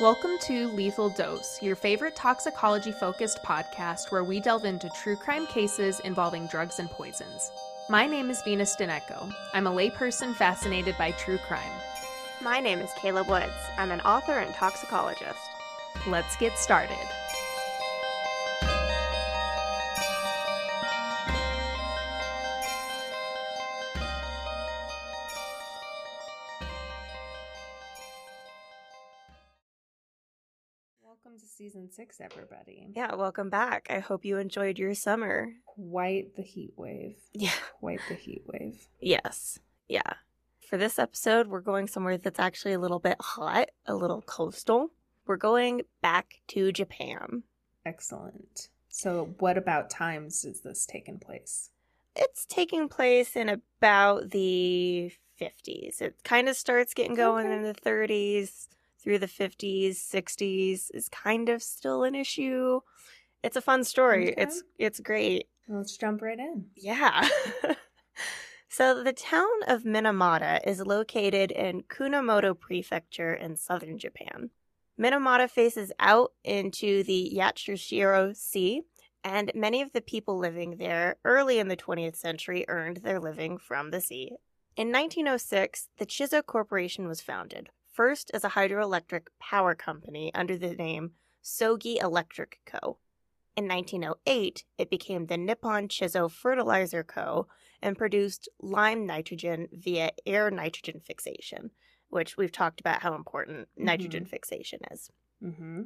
Welcome to Lethal Dose, your favorite toxicology focused podcast where we delve into true crime cases involving drugs and poisons. My name is Venus Dineko. I'm a layperson fascinated by true crime. My name is Kayla Woods. I'm an author and toxicologist. Let's get started. Season six, everybody. Yeah, welcome back. I hope you enjoyed your summer. White the heat wave. Yeah. White the heat wave. Yes. Yeah. For this episode, we're going somewhere that's actually a little bit hot, a little coastal. We're going back to Japan. Excellent. So, what about times is this taking place? It's taking place in about the 50s. It kind of starts getting going Okay. in the 30s through the 50s, 60s is kind of still an issue. It's a fun story. Okay. It's it's great. Let's jump right in. Yeah. so the town of Minamata is located in Kumamoto Prefecture in southern Japan. Minamata faces out into the Yatsushiro Sea, and many of the people living there early in the 20th century earned their living from the sea. In 1906, the Chizo Corporation was founded, first as a hydroelectric power company under the name Sogi Electric Co. In 1908, it became the Nippon Chizo Fertilizer Co. and produced lime nitrogen via air nitrogen fixation, which we've talked about how important nitrogen fixation is. Mm-hmm.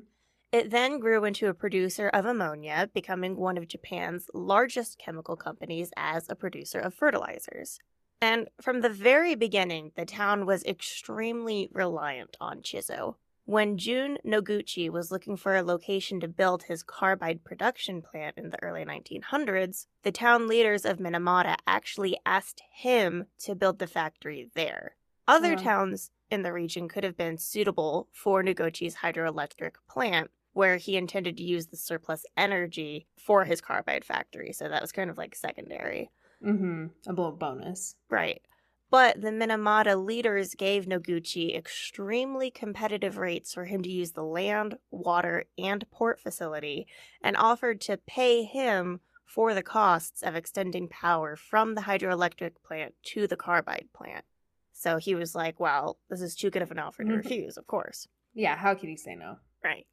It then grew into a producer of ammonia, becoming one of Japan's largest chemical companies as a producer of fertilizers. And from the very beginning, the town was extremely reliant on Chizo. When Jun Noguchi was looking for a location to build his carbide production plant in the early 1900s, the town leaders of Minamata actually asked him to build the factory there. Other Wow. towns in the region could have been suitable for Noguchi's hydroelectric plant, where he intended to use the surplus energy for his carbide factory. So that was kind of like secondary. Mm-hmm. A little bonus. Right. But the Minamata leaders gave Noguchi extremely competitive rates for him to use the land, water, and port facility and offered to pay him for the costs of extending power from the hydroelectric plant to the carbide plant. So he was like, well, this is too good of an offer to Mhm. refuse, of course. Yeah, how could he say no? Right.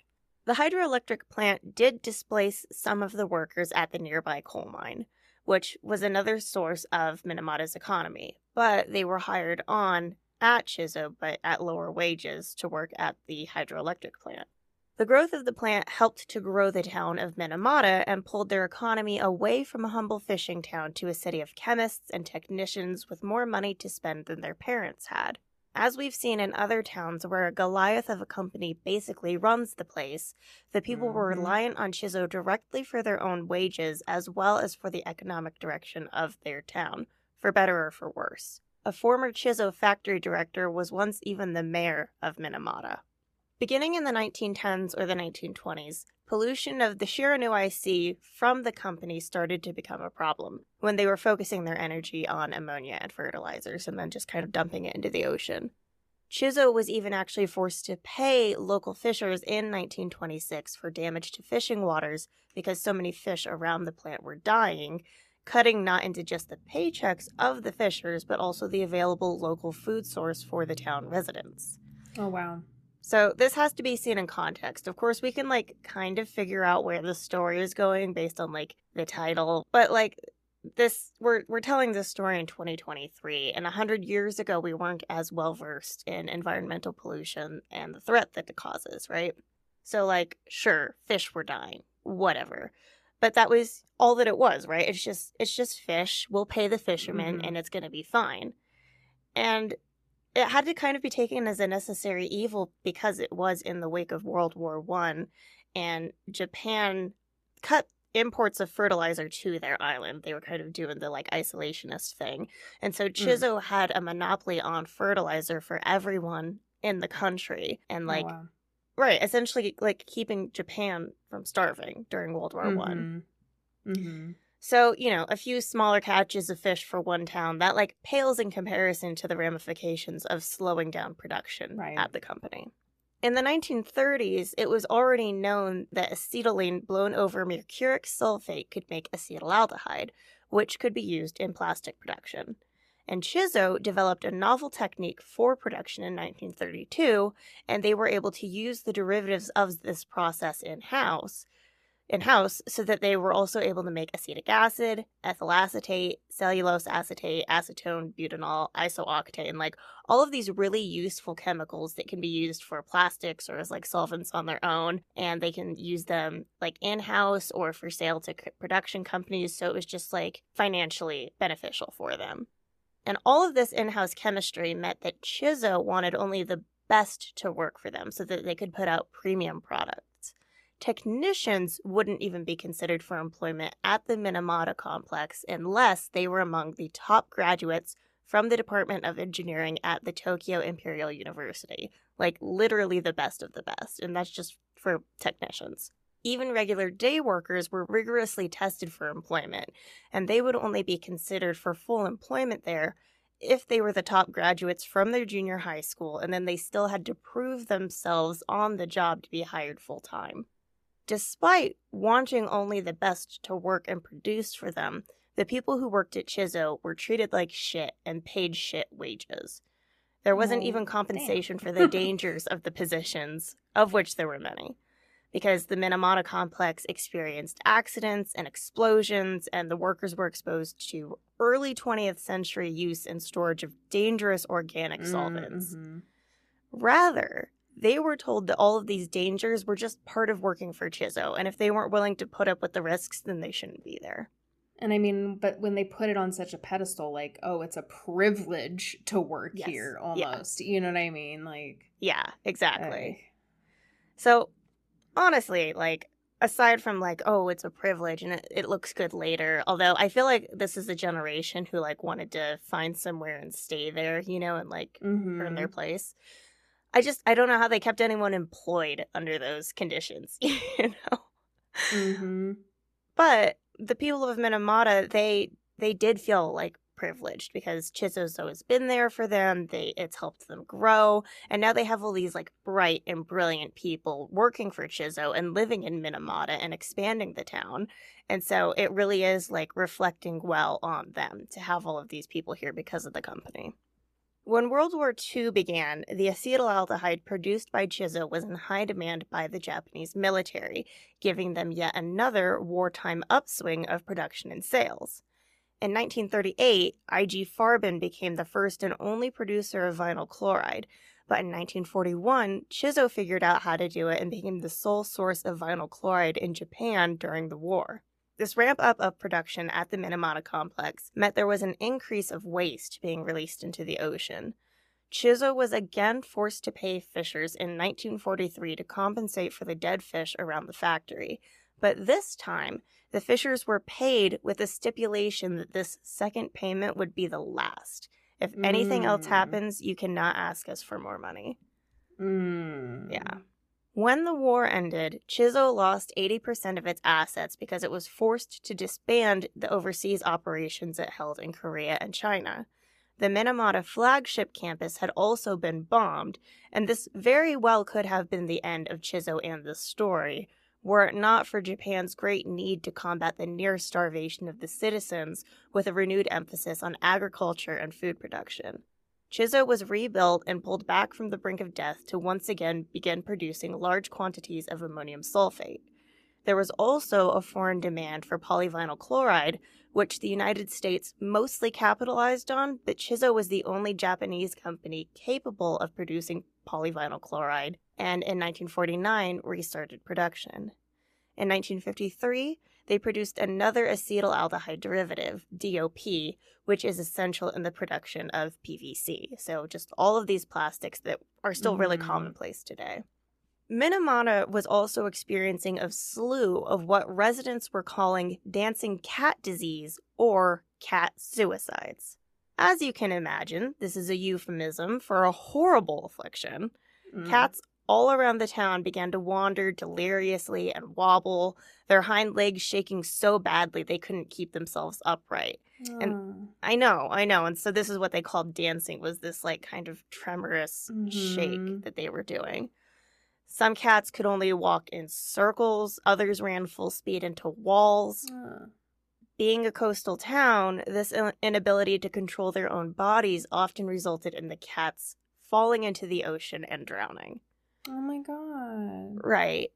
The hydroelectric plant did displace some of the workers at the nearby coal mine, which was another source of Minamata's economy, but they were hired on at Chizo but at lower wages to work at the hydroelectric plant. The growth of the plant helped to grow the town of Minamata and pulled their economy away from a humble fishing town to a city of chemists and technicians with more money to spend than their parents had. As we've seen in other towns where a Goliath of a company basically runs the place, the people were Mhm. reliant on Chizo directly for their own wages as well as for the economic direction of their town, for better or for worse. A former Chizo factory director was once even the mayor of Minamata. Beginning in the 1910s or the 1920s, pollution of the Shiranui Sea from the company started to become a problem when they were focusing their energy on ammonia and fertilizers and then just kind of dumping it into the ocean. Chizo was even actually forced to pay local fishers in 1926 for damage to fishing waters because so many fish around the plant were dying, cutting not into just the paychecks of the fishers, but also the available local food source for the town residents. Oh wow. So this has to be seen in context. Of course, we can like kind of figure out where the story is going based on like the title, but like this we're we're telling this story in 2023 and 100 years ago we weren't as well versed in environmental pollution and the threat that it causes, right? So like sure, fish were dying, whatever. But that was all that it was, right? It's just it's just fish. We'll pay the fishermen Mhm. and it's going to be fine. And it had to kind of be taken as a necessary evil because it was in the wake of World War One, and Japan cut imports of fertilizer to their island. They were kind of doing the like isolationist thing, and so Chizo had a monopoly on fertilizer for everyone in the country, and like oh, wow. right, essentially like keeping Japan from starving during World War One. Mhm. Mhm. So, you know, a few smaller catches of fish for one town, that like pales in comparison to the ramifications of slowing down production Right. at the company. In the 1930s, it was already known that acetylene blown over mercuric sulfate could make acetaldehyde, which could be used in plastic production. And Chizo developed a novel technique for production in 1932, and they were able to use the derivatives of this process in house in house so that they were also able to make acetic acid, ethyl acetate, cellulose acetate, acetone, butanol, isooctane, like all of these really useful chemicals that can be used for plastics or as like solvents on their own. And they can use them like in house or for sale to production companies. So it was just like financially beneficial for them. And all of this in house chemistry meant that Chizo wanted only the best to work for them so that they could put out premium products technicians wouldn't even be considered for employment at the Minamata complex unless they were among the top graduates from the Department of Engineering at the Tokyo Imperial University. Like, literally the best of the best. And that's just for technicians. Even regular day workers were rigorously tested for employment, and they would only be considered for full employment there if they were the top graduates from their junior high school, and then they still had to prove themselves on the job to be hired full time. Despite wanting only the best to work and produce for them, the people who worked at Chizo were treated like shit and paid shit wages. There wasn't oh, even compensation for the dangers of the positions, of which there were many, because the Minamata complex experienced accidents and explosions, and the workers were exposed to early 20th century use and storage of dangerous organic solvents. Mm-hmm. Rather, they were told that all of these dangers were just part of working for Chizo, and if they weren't willing to put up with the risks, then they shouldn't be there. And I mean, but when they put it on such a pedestal, like, oh, it's a privilege to work yes. here almost. Yeah. You know what I mean? Like, yeah, exactly. I... So, honestly, like, aside from like, oh, it's a privilege and it, it looks good later, although I feel like this is a generation who like wanted to find somewhere and stay there, you know, and like mm-hmm. earn their mm-hmm. place. I just I don't know how they kept anyone employed under those conditions, you know. Mm-hmm. But the people of Minamata, they they did feel like privileged because Chizo's always been there for them. They it's helped them grow, and now they have all these like bright and brilliant people working for Chizo and living in Minamata and expanding the town. And so it really is like reflecting well on them to have all of these people here because of the company. When World War II began, the acetaldehyde produced by Chizo was in high demand by the Japanese military, giving them yet another wartime upswing of production and sales. In 1938, IG Farben became the first and only producer of vinyl chloride, but in 1941, Chizo figured out how to do it and became the sole source of vinyl chloride in Japan during the war. This ramp up of production at the Minamata complex meant there was an increase of waste being released into the ocean. Chizo was again forced to pay fishers in 1943 to compensate for the dead fish around the factory, but this time the fishers were paid with a stipulation that this second payment would be the last. If anything mm. else happens, you cannot ask us for more money. Mm. Yeah. When the war ended, Chizo lost 80% of its assets because it was forced to disband the overseas operations it held in Korea and China. The Minamata flagship campus had also been bombed, and this very well could have been the end of Chizo and the story, were it not for Japan's great need to combat the near starvation of the citizens with a renewed emphasis on agriculture and food production. Chizo was rebuilt and pulled back from the brink of death to once again begin producing large quantities of ammonium sulfate. There was also a foreign demand for polyvinyl chloride, which the United States mostly capitalized on, but Chizo was the only Japanese company capable of producing polyvinyl chloride, and in 1949 restarted production. In 1953, they produced another acetaldehyde derivative, DOP, which is essential in the production of PVC. So, just all of these plastics that are still really mm. commonplace today. Minamata was also experiencing a slew of what residents were calling dancing cat disease or cat suicides. As you can imagine, this is a euphemism for a horrible affliction. Mm. Cats all around the town began to wander deliriously and wobble, their hind legs shaking so badly they couldn't keep themselves upright. And I know, I know. And so this is what they called dancing was this like kind of tremorous mm-hmm. shake that they were doing. Some cats could only walk in circles, others ran full speed into walls. Uh, Being a coastal town, this inability to control their own bodies often resulted in the cats falling into the ocean and drowning. Oh my god. Right.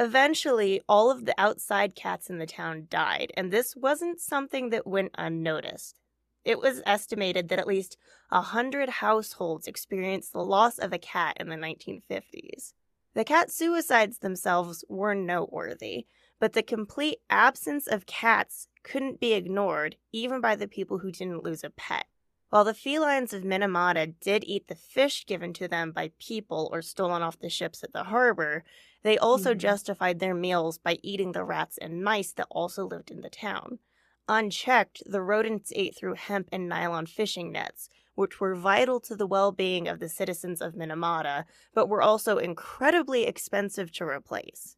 Eventually, all of the outside cats in the town died, and this wasn't something that went unnoticed. It was estimated that at least a hundred households experienced the loss of a cat in the 1950s. The cat suicides themselves were noteworthy, but the complete absence of cats couldn't be ignored, even by the people who didn't lose a pet. While the felines of Minamata did eat the fish given to them by people or stolen off the ships at the harbor, they also Mhm. justified their meals by eating the rats and mice that also lived in the town. Unchecked, the rodents ate through hemp and nylon fishing nets, which were vital to the well being of the citizens of Minamata, but were also incredibly expensive to replace.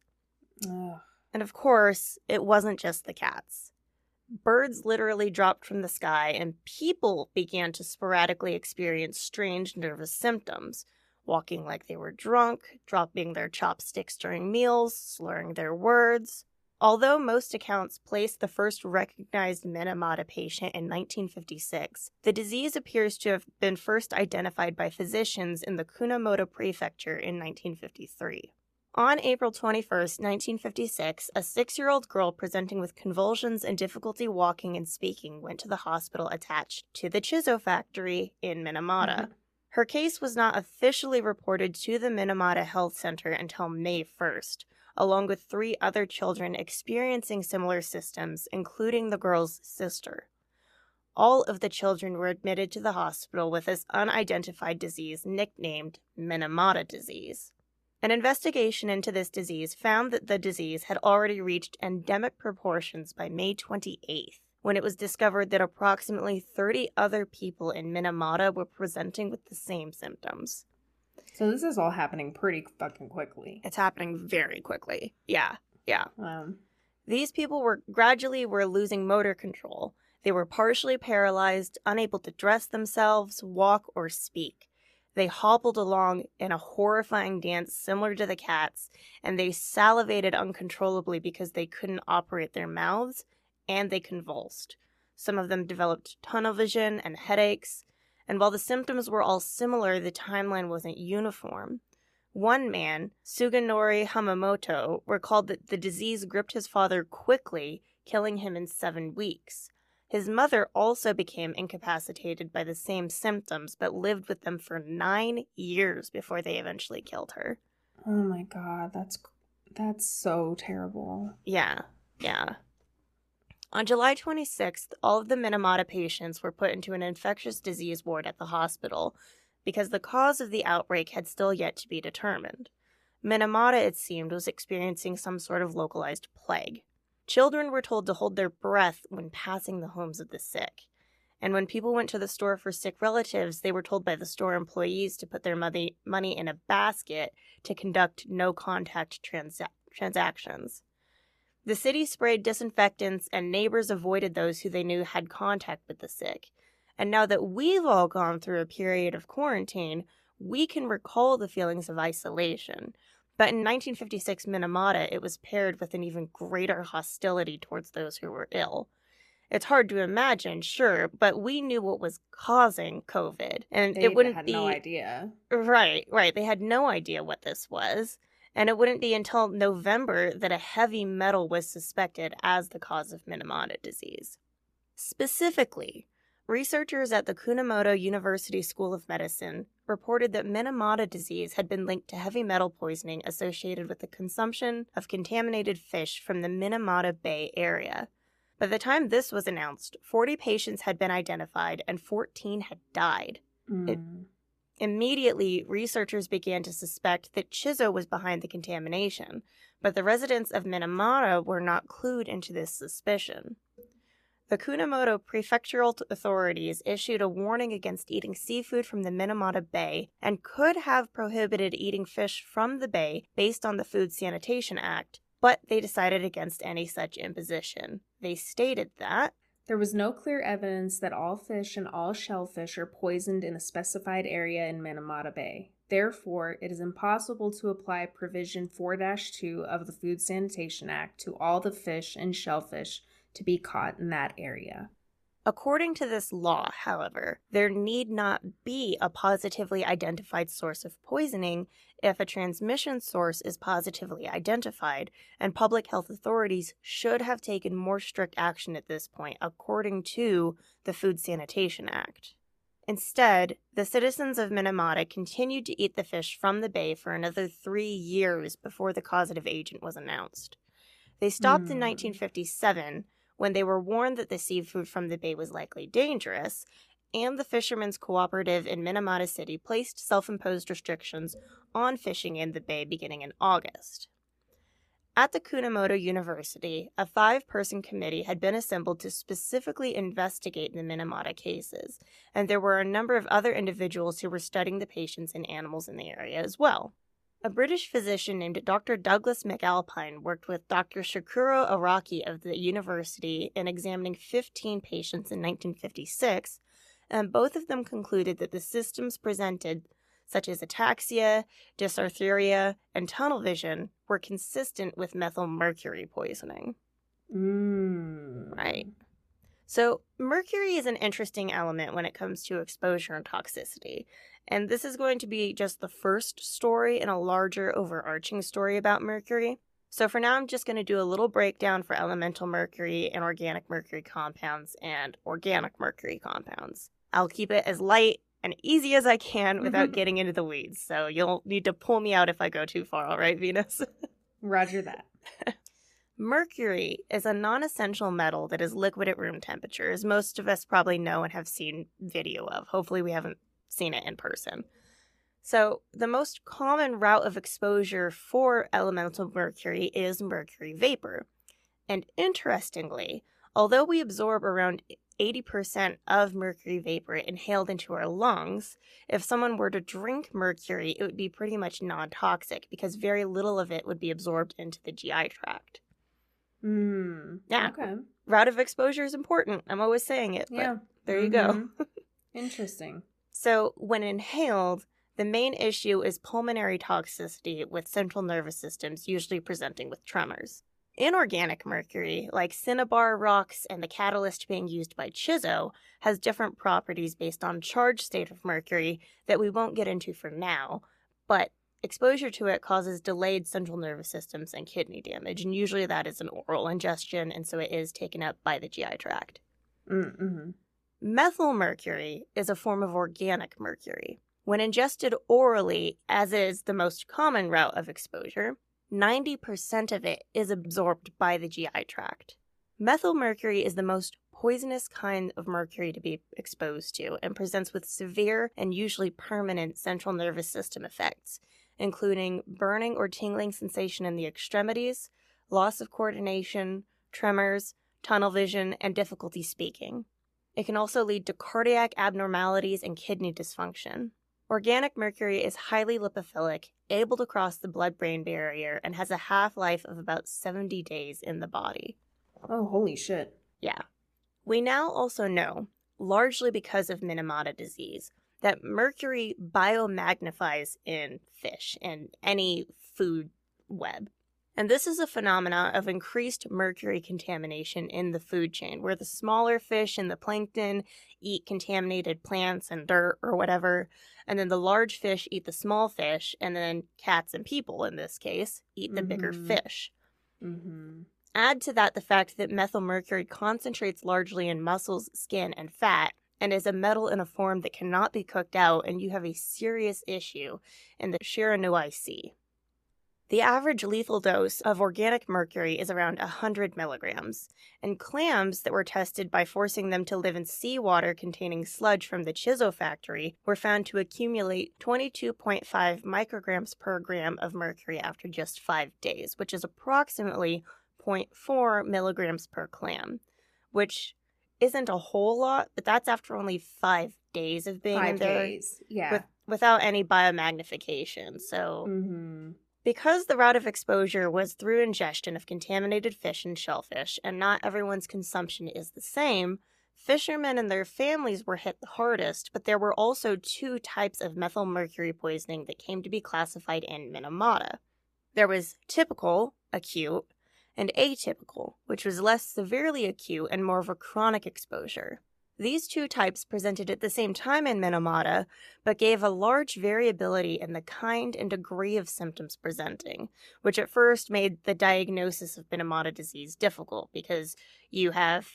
Ugh. And of course, it wasn't just the cats. Birds literally dropped from the sky, and people began to sporadically experience strange nervous symptoms walking like they were drunk, dropping their chopsticks during meals, slurring their words. Although most accounts place the first recognized Minamata patient in 1956, the disease appears to have been first identified by physicians in the Kumamoto Prefecture in 1953. On April 21st, 1956, a six year old girl presenting with convulsions and difficulty walking and speaking went to the hospital attached to the Chizo factory in Minamata. Mhm. Her case was not officially reported to the Minamata Health Center until May 1st, along with three other children experiencing similar symptoms, including the girl's sister. All of the children were admitted to the hospital with this unidentified disease nicknamed Minamata disease. An investigation into this disease found that the disease had already reached endemic proportions by May 28th, when it was discovered that approximately 30 other people in Minamata were presenting with the same symptoms. So this is all happening pretty fucking quickly. It's happening very quickly. Yeah, yeah. Um, These people were gradually were losing motor control. They were partially paralyzed, unable to dress themselves, walk, or speak. They hobbled along in a horrifying dance similar to the cats, and they salivated uncontrollably because they couldn't operate their mouths, and they convulsed. Some of them developed tunnel vision and headaches, and while the symptoms were all similar, the timeline wasn't uniform. One man, Tsuginori Hamamoto, recalled that the disease gripped his father quickly, killing him in seven weeks. His mother also became incapacitated by the same symptoms, but lived with them for nine years before they eventually killed her. oh my god, that's that's so terrible. Yeah, yeah. On July 26th, all of the Minamata patients were put into an infectious disease ward at the hospital because the cause of the outbreak had still yet to be determined. Minamata, it seemed, was experiencing some sort of localized plague. Children were told to hold their breath when passing the homes of the sick. And when people went to the store for sick relatives, they were told by the store employees to put their money, in a basket to conduct no contact transa- transactions. The city sprayed disinfectants, and neighbors avoided those who they knew had contact with the sick. And now that we've all gone through a period of quarantine, we can recall the feelings of isolation. But in 1956 Minamata, it was paired with an even greater hostility towards those who were ill. It's hard to imagine, sure, but we knew what was causing COVID, and They it wouldn't had be no idea. Right, right. They had no idea what this was. And it wouldn't be until November that a heavy metal was suspected as the cause of Minamata disease. Specifically, researchers at the Kumamoto University School of Medicine reported that Minamata disease had been linked to heavy metal poisoning associated with the consumption of contaminated fish from the Minamata Bay area. By the time this was announced, 40 patients had been identified and 14 had died. It- Mm. Immediately, researchers began to suspect that Chizo was behind the contamination, but the residents of Minamata were not clued into this suspicion. The Kumamoto prefectural authorities issued a warning against eating seafood from the Minamata Bay and could have prohibited eating fish from the bay based on the Food Sanitation Act, but they decided against any such imposition. They stated that There was no clear evidence that all fish and all shellfish are poisoned in a specified area in Minamata Bay. Therefore, it is impossible to apply Provision 4 2 of the Food Sanitation Act to all the fish and shellfish to be caught in that area. According to this law, however, there need not be a positively identified source of poisoning if a transmission source is positively identified, and public health authorities should have taken more strict action at this point, according to the Food Sanitation Act. Instead, the citizens of Minamata continued to eat the fish from the bay for another three years before the causative agent was announced. They stopped mm. in 1957 when they were warned that the seafood from the bay was likely dangerous, and the Fishermen's Cooperative in Minamata City placed self imposed restrictions on fishing in the bay beginning in August. At the Kumamoto University, a five person committee had been assembled to specifically investigate the Minamata cases, and there were a number of other individuals who were studying the patients and animals in the area as well. A British physician named Dr. Douglas McAlpine worked with Dr. Shukuro Araki of the university in examining 15 patients in 1956, and both of them concluded that the systems presented, such as ataxia, dysarthria, and tunnel vision, were consistent with methylmercury poisoning. Mm. Right. So, mercury is an interesting element when it comes to exposure and toxicity. And this is going to be just the first story in a larger overarching story about mercury. So, for now, I'm just going to do a little breakdown for elemental mercury and organic mercury compounds and organic mercury compounds. I'll keep it as light and easy as I can without getting into the weeds. So, you'll need to pull me out if I go too far, all right, Venus? Roger that. Mercury is a non essential metal that is liquid at room temperature, as most of us probably know and have seen video of. Hopefully, we haven't seen it in person. So, the most common route of exposure for elemental mercury is mercury vapor. And interestingly, although we absorb around 80% of mercury vapor inhaled into our lungs, if someone were to drink mercury, it would be pretty much non toxic because very little of it would be absorbed into the GI tract. Mm, yeah. Okay. Route of exposure is important. I'm always saying it. yeah. There you mm-hmm. go. Interesting. So, when inhaled, the main issue is pulmonary toxicity with central nervous systems usually presenting with tremors. Inorganic mercury, like cinnabar rocks and the catalyst being used by Chizo, has different properties based on charge state of mercury that we won't get into for now, but Exposure to it causes delayed central nervous systems and kidney damage, and usually that is an oral ingestion, and so it is taken up by the GI tract. Mm-hmm. Methyl mercury is a form of organic mercury. When ingested orally, as is the most common route of exposure, 90% of it is absorbed by the GI tract. Methyl mercury is the most poisonous kind of mercury to be exposed to and presents with severe and usually permanent central nervous system effects, including burning or tingling sensation in the extremities, loss of coordination, tremors, tunnel vision, and difficulty speaking. It can also lead to cardiac abnormalities and kidney dysfunction. Organic mercury is highly lipophilic, able to cross the blood brain barrier, and has a half life of about 70 days in the body. Oh, holy shit. Yeah. We now also know, largely because of Minamata disease, that mercury biomagnifies in fish and any food web. And this is a phenomena of increased mercury contamination in the food chain, where the smaller fish and the plankton eat contaminated plants and dirt or whatever, and then the large fish eat the small fish, and then cats and people, in this case, eat the mm-hmm. bigger fish. Mm-hmm. Add to that the fact that methylmercury concentrates largely in muscles, skin, and fat, and is a metal in a form that cannot be cooked out, and you have a serious issue in the Shiranui Sea. The average lethal dose of organic mercury is around 100 milligrams, and clams that were tested by forcing them to live in seawater containing sludge from the Chizo factory were found to accumulate 22.5 micrograms per gram of mercury after just five days, which is approximately 0.4 milligrams per clam, which isn't a whole lot, but that's after only five days of being five in there. Days. Yeah. With, without any biomagnification. So, mm-hmm. because the route of exposure was through ingestion of contaminated fish and shellfish, and not everyone's consumption is the same, Fishermen and their families were hit the hardest, but there were also two types of methyl mercury poisoning that came to be classified in Minamata. There was typical, acute, and atypical, which was less severely acute and more of a chronic exposure. These two types presented at the same time in Minamata, but gave a large variability in the kind and degree of symptoms presenting, which at first made the diagnosis of Minamata disease difficult because you have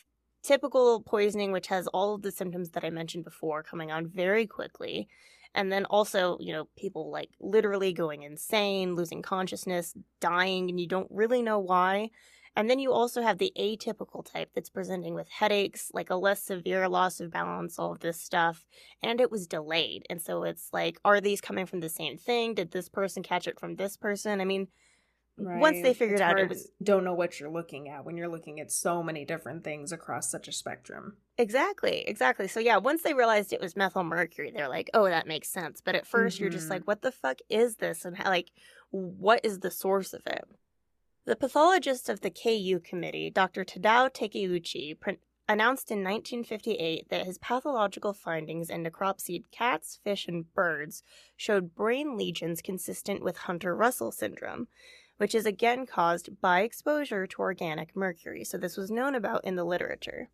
typical poisoning, which has all of the symptoms that I mentioned before coming on very quickly. And then also, you know, people like literally going insane, losing consciousness, dying, and you don't really know why. And then you also have the atypical type that's presenting with headaches, like a less severe loss of balance, all of this stuff. And it was delayed. And so it's like, are these coming from the same thing? Did this person catch it from this person? I mean, right. once they figured it's out it was don't know what you're looking at when you're looking at so many different things across such a spectrum. Exactly, exactly. So yeah, once they realized it was methyl mercury, they're like, "Oh, that makes sense." But at 1st you mm-hmm. you're just like, "What the fuck is this?" And how, like, what is the source of it? The pathologist of the KU committee, Dr. Tadao Takeuchi, pre- announced in 1958 that his pathological findings in necropsied cats, fish, and birds showed brain lesions consistent with Hunter Russell syndrome, which is again caused by exposure to organic mercury. So, this was known about in the literature.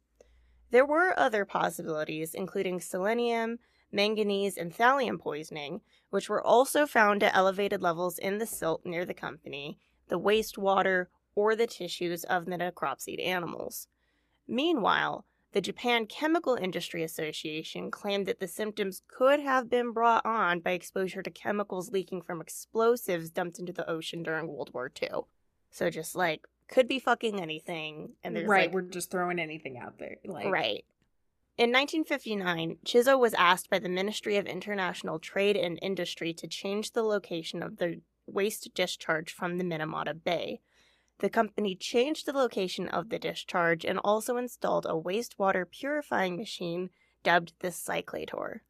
There were other possibilities, including selenium, manganese, and thallium poisoning, which were also found at elevated levels in the silt near the company the wastewater, or the tissues of the necropsied animals. Meanwhile, the Japan Chemical Industry Association claimed that the symptoms could have been brought on by exposure to chemicals leaking from explosives dumped into the ocean during World War II. So just like could be fucking anything, and there's right, like, we're just throwing anything out there, like right. In 1959, Chizo was asked by the Ministry of International Trade and Industry to change the location of the waste discharge from the Minamata Bay. The company changed the location of the discharge and also installed a wastewater purifying machine dubbed the Cyclator.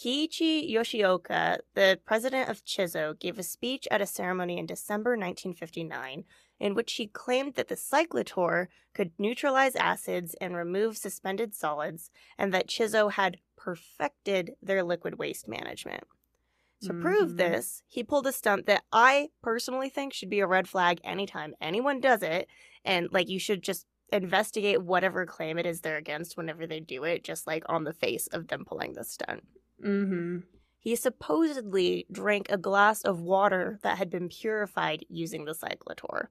Kiichi Yoshioka, the president of Chizo, gave a speech at a ceremony in December 1959 in which he claimed that the cyclator could neutralize acids and remove suspended solids, and that Chizo had perfected their liquid waste management. To mm-hmm. prove this, he pulled a stunt that I personally think should be a red flag anytime anyone does it. And like, you should just investigate whatever claim it is they're against whenever they do it, just like on the face of them pulling the stunt. Mm-hmm. He supposedly drank a glass of water that had been purified using the cyclator.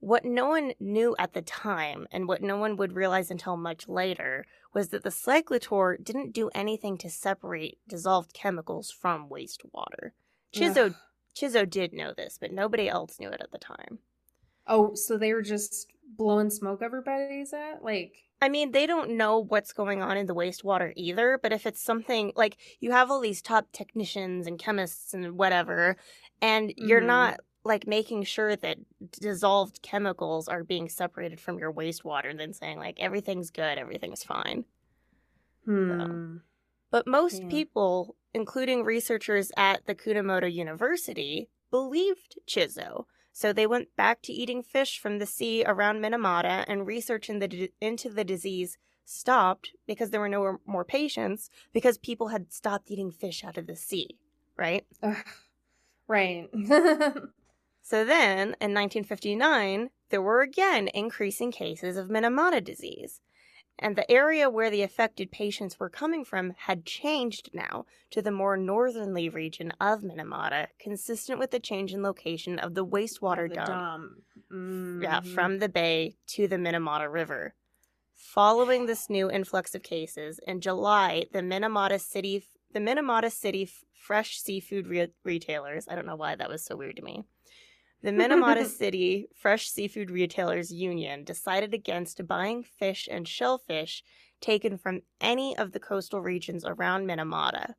What no one knew at the time, and what no one would realize until much later, was that the cyclator didn't do anything to separate dissolved chemicals from wastewater. Chizo, Chizo did know this, but nobody else knew it at the time. Oh, so they were just blowing smoke everybody's at? Like I mean, they don't know what's going on in the wastewater either, but if it's something like you have all these top technicians and chemists and whatever, and you're mm-hmm. not like making sure that dissolved chemicals are being separated from your wastewater and then saying like everything's good, everything's fine. Hmm. So. But most yeah. people, including researchers at the Kumamoto University, believed Chizo. So they went back to eating fish from the sea around Minamata and research in the, into the disease stopped because there were no more patients because people had stopped eating fish out of the sea, right? Ugh. Right. So then, in 1959, there were again increasing cases of Minamata disease. And the area where the affected patients were coming from had changed now to the more northerly region of Minamata, consistent with the change in location of the wastewater the. Mm-hmm. Yeah, from the bay to the Minamata River. Following this new influx of cases, in July, the Minamata City, the Minamata City fresh seafood re- retailers, I don't know why that was so weird to me, the Minamata City Fresh Seafood Retailers Union decided against buying fish and shellfish taken from any of the coastal regions around Minamata.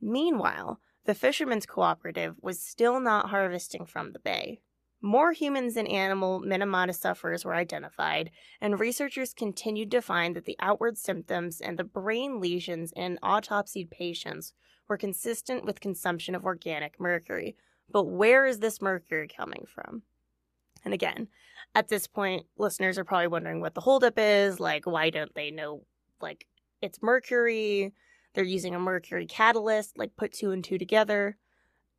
Meanwhile, the Fishermen's Cooperative was still not harvesting from the bay. More humans and animal Minamata sufferers were identified, and researchers continued to find that the outward symptoms and the brain lesions in autopsied patients were consistent with consumption of organic mercury, but where is this mercury coming from? And again, at this point, listeners are probably wondering what the holdup is. Like, why don't they know, like, it's mercury? They're using a mercury catalyst, like, put two and two together.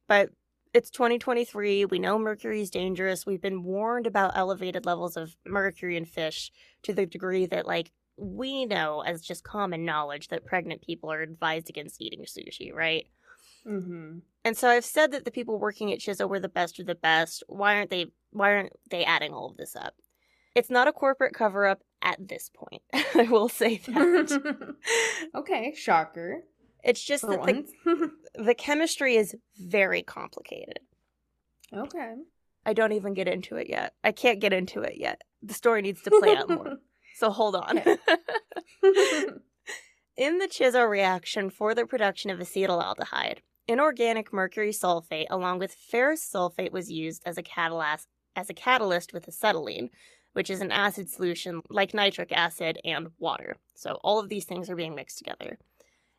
But it's 2023. We know mercury is dangerous. We've been warned about elevated levels of mercury in fish to the degree that, like, we know as just common knowledge that pregnant people are advised against eating sushi, right? Mm-hmm. And so I've said that the people working at Chizo were the best of the best. Why aren't they why aren't they adding all of this up? It's not a corporate cover up at this point. I will say that. okay, shocker. It's just For that the, the chemistry is very complicated. okay. I don't even get into it yet. I can't get into it yet. The story needs to play out more. So hold on. Okay. In the Chizo reaction for the production of acetaldehyde, inorganic mercury sulfate along with ferrous sulfate was used as a catalyst as a catalyst with acetylene, which is an acid solution like nitric acid and water. So all of these things are being mixed together.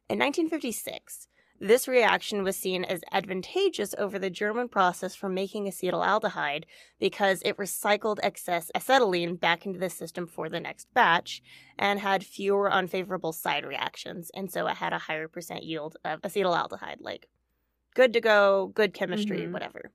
In 1956, this reaction was seen as advantageous over the German process for making acetaldehyde because it recycled excess acetylene back into the system for the next batch and had fewer unfavorable side reactions, and so it had a higher percent yield of acetaldehyde. Like, good to go, good chemistry, Mhm. whatever.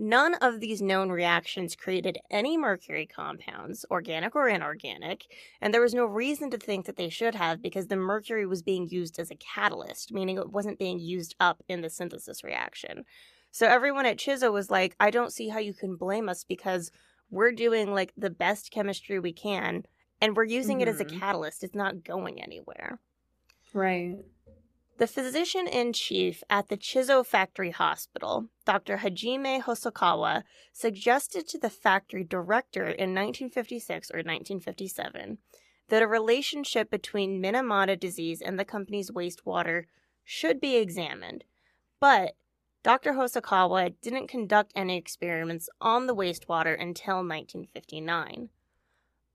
None of these known reactions created any mercury compounds, organic or inorganic, and there was no reason to think that they should have because the mercury was being used as a catalyst, meaning it wasn't being used up in the synthesis reaction. So everyone at Chizo was like, I don't see how you can blame us because we're doing like the best chemistry we can and we're using it as a Mhm. catalyst. It's not going anywhere. Right. The physician in chief at the Chizo Factory Hospital, Dr. Hajime Hosokawa, suggested to the factory director in 1956 or 1957 that a relationship between Minamata disease and the company's wastewater should be examined. But Dr. Hosokawa didn't conduct any experiments on the wastewater until 1959.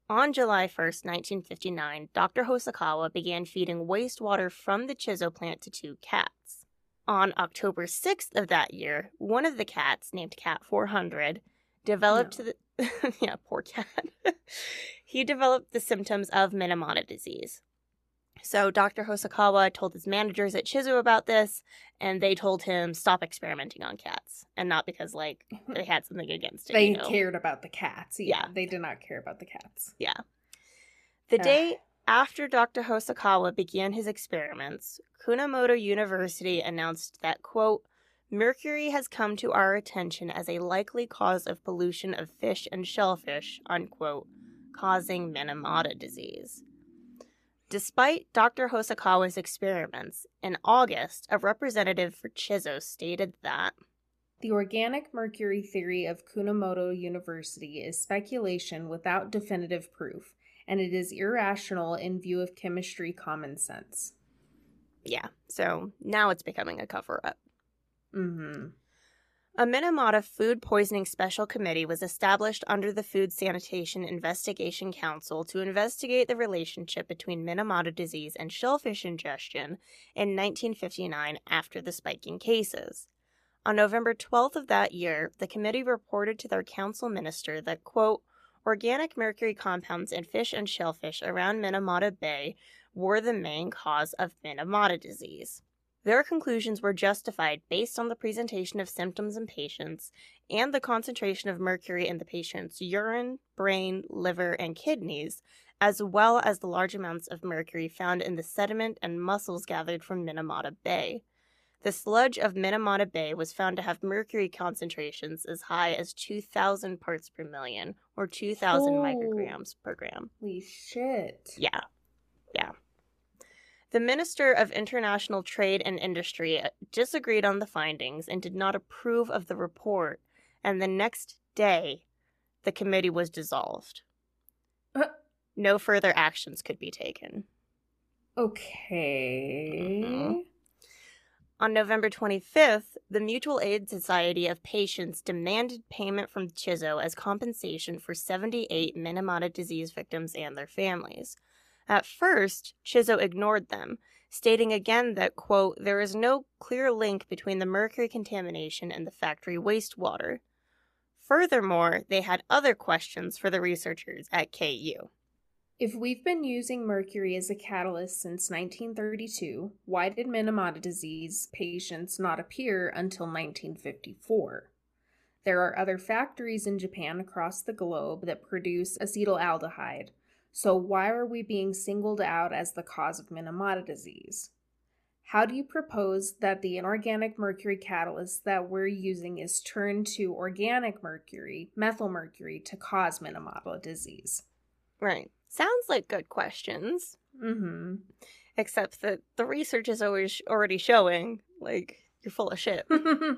On July 1, 1959, Dr. Hosokawa began feeding wastewater from the Chizo plant to two cats. On October 6th of that year, one of the cats, named Cat 400, developed the yeah, poor cat. he developed the symptoms of Minamata disease. So Dr. Hosokawa told his managers at Chizu about this, and they told him stop experimenting on cats, and not because like mm-hmm. they had something against it. They you know? cared about the cats. Yeah, Yeah. They did not care about the cats. Yeah. The Ugh. day after Dr. Hosokawa began his experiments, Kumamoto University announced that, quote, Mercury has come to our attention as a likely cause of pollution of fish and shellfish, unquote, causing Minamata disease. Despite Dr. Hosokawa's experiments, in August, a representative for Chizo stated that The organic mercury theory of Kumamoto University is speculation without definitive proof, and it is irrational in view of chemistry common sense. yeah, so now it's becoming a cover up. Mm-hmm. A Minamata Food Poisoning Special Committee was established under the Food Sanitation Investigation Council to investigate the relationship between Minamata disease and shellfish ingestion in 1959 after the spiking cases. On November 12th of that year, the committee reported to their council minister that, quote, organic mercury compounds in fish and shellfish around Minamata Bay were the main cause of Minamata disease. Their conclusions were justified based on the presentation of symptoms in patients and the concentration of mercury in the patient's urine, brain, liver, and kidneys, as well as the large amounts of mercury found in the sediment and mussels gathered from Minamata Bay. The sludge of Minamata Bay was found to have mercury concentrations as high as 2,000 parts per million, or 2,000 Oh. micrograms per gram. Holy shit. Yeah. Yeah. The Minister of International Trade and Industry uh, disagreed on the findings and did not approve of the report, and the next day, the committee was dissolved. Uh. No further actions could be taken. Okay. Mhm. On November 25th, the Mutual Aid Society of Patients demanded payment from Chizo as compensation for 78 Minamata disease victims and their families. At first, Chizo ignored them, stating again that, quote, there is no clear link between the mercury contamination and the factory wastewater. Furthermore, they had other questions for the researchers at KU. If we've been using mercury as a catalyst since 1932, why did Minamata disease patients not appear until 1954? There are other factories in Japan across the globe that produce acetaldehyde, so why are we being singled out as the cause of Minamata disease? How do you propose that the inorganic mercury catalyst that we're using is turned to organic mercury, methylmercury, to cause Minamata disease? Right. Sounds like good questions. Mm-hmm. Except that the research is always already showing, like, you're full of shit.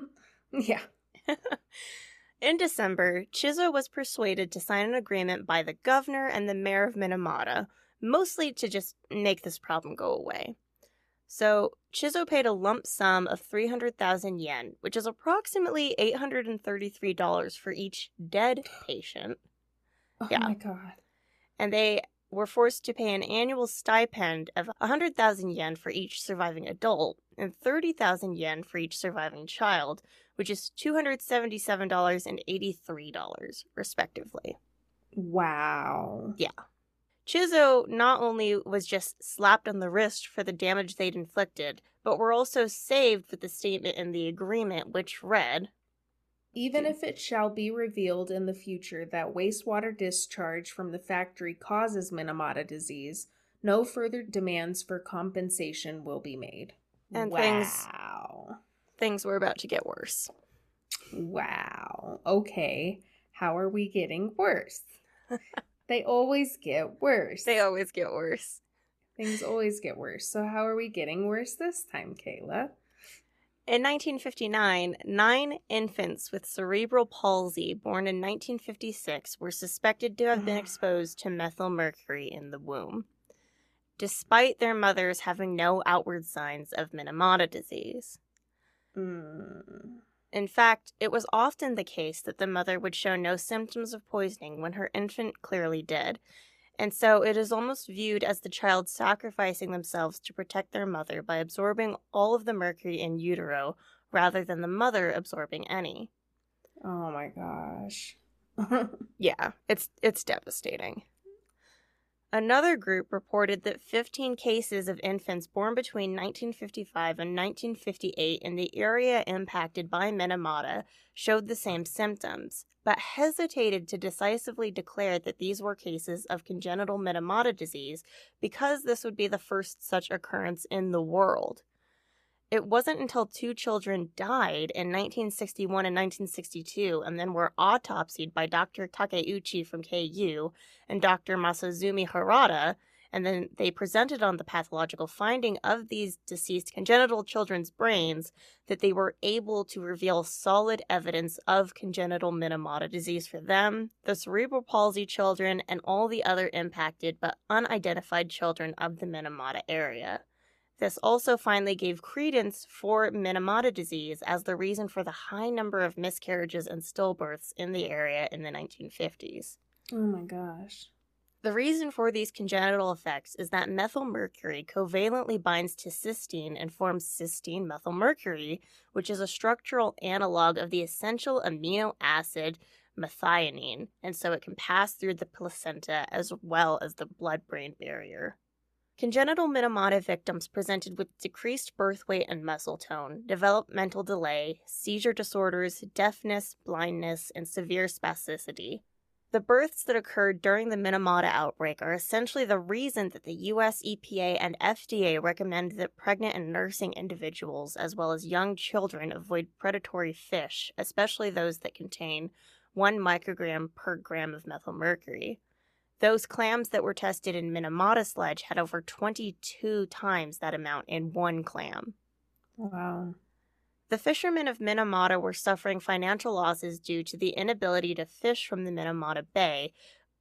yeah. In December, Chizo was persuaded to sign an agreement by the governor and the mayor of Minamata, mostly to just make this problem go away. So, Chizo paid a lump sum of 300,000 yen, which is approximately $833 for each dead patient. Oh Yeah. my god. And they were forced to pay an annual stipend of 100,000 yen for each surviving adult and 30,000 yen for each surviving child, which is $277 and $83, respectively. Wow. Yeah. Chizo not only was just slapped on the wrist for the damage they'd inflicted, but were also saved with the statement in the agreement, which read Even hmm. if it shall be revealed in the future that wastewater discharge from the factory causes Minamata disease, no further demands for compensation will be made. And wow. things- things were about to get worse. Wow. Okay. How are we getting worse? they always get worse. They always get worse. Things always get worse. So how are we getting worse this time, Kayla? In 1959, nine infants with cerebral palsy born in 1956 were suspected to have been ah. exposed to methyl mercury in the womb, despite their mothers having no outward signs of Minamata disease. Mm. In fact, it was often the case that the mother would show no symptoms of poisoning when her infant clearly did, and so it is almost viewed as the child sacrificing themselves to protect their mother by absorbing all of the mercury in utero rather than the mother absorbing any. Oh my gosh. Yeah, it's it's devastating. Another group reported that 15 cases of infants born between 1955 and 1958 in the area impacted by Minamata showed the same symptoms, but hesitated to decisively declare that these were cases of congenital Minamata disease because this would be the first such occurrence in the world. It wasn't until two children died in 1961 and 1962 and then were autopsied by Dr. Takeuchi from KU and Dr. Masazumi Harada, and then they presented on the pathological finding of these deceased congenital children's brains that they were able to reveal solid evidence of congenital Minamata disease for them, the cerebral palsy children, and all the other impacted but unidentified children of the Minamata area. This also finally gave credence for Minamata disease as the reason for the high number of miscarriages and stillbirths in the area in the 1950s. oh my gosh. The reason for these congenital effects is that methylmercury covalently binds to cysteine and forms cysteine methylmercury, which is a structural analog of the essential amino acid methionine, and so it can pass through the placenta as well as the blood brain barrier. Congenital Minamata victims presented with decreased birth weight and muscle tone, developmental delay, seizure disorders, deafness, blindness, and severe spasticity. The births that occurred during the Minamata outbreak are essentially the reason that the US EPA and FDA recommend that pregnant and nursing individuals, as well as young children, avoid predatory fish, especially those that contain 1 microgram per gram of methylmercury. Those clams that were tested in Minamata Sledge had over 22 times that amount in one clam. Wow. The fishermen of Minamata were suffering financial losses due to the inability to fish from the Minamata Bay,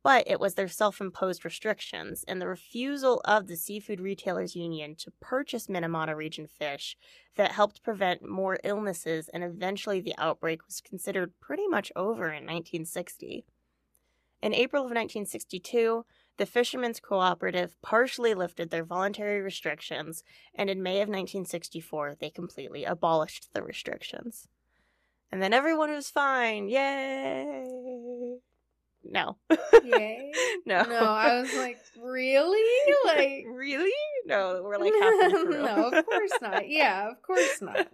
but it was their self imposed restrictions and the refusal of the Seafood Retailers Union to purchase Minamata region fish that helped prevent more illnesses, and eventually the outbreak was considered pretty much over in 1960. In April of 1962, the Fishermen's Cooperative partially lifted their voluntary restrictions, and in May of 1964, they completely abolished the restrictions. And then everyone was fine. Yay! No. Yay. no. No, I was like, really? Like, really? No, we're like halfway through. no, of course not. Yeah, of course not.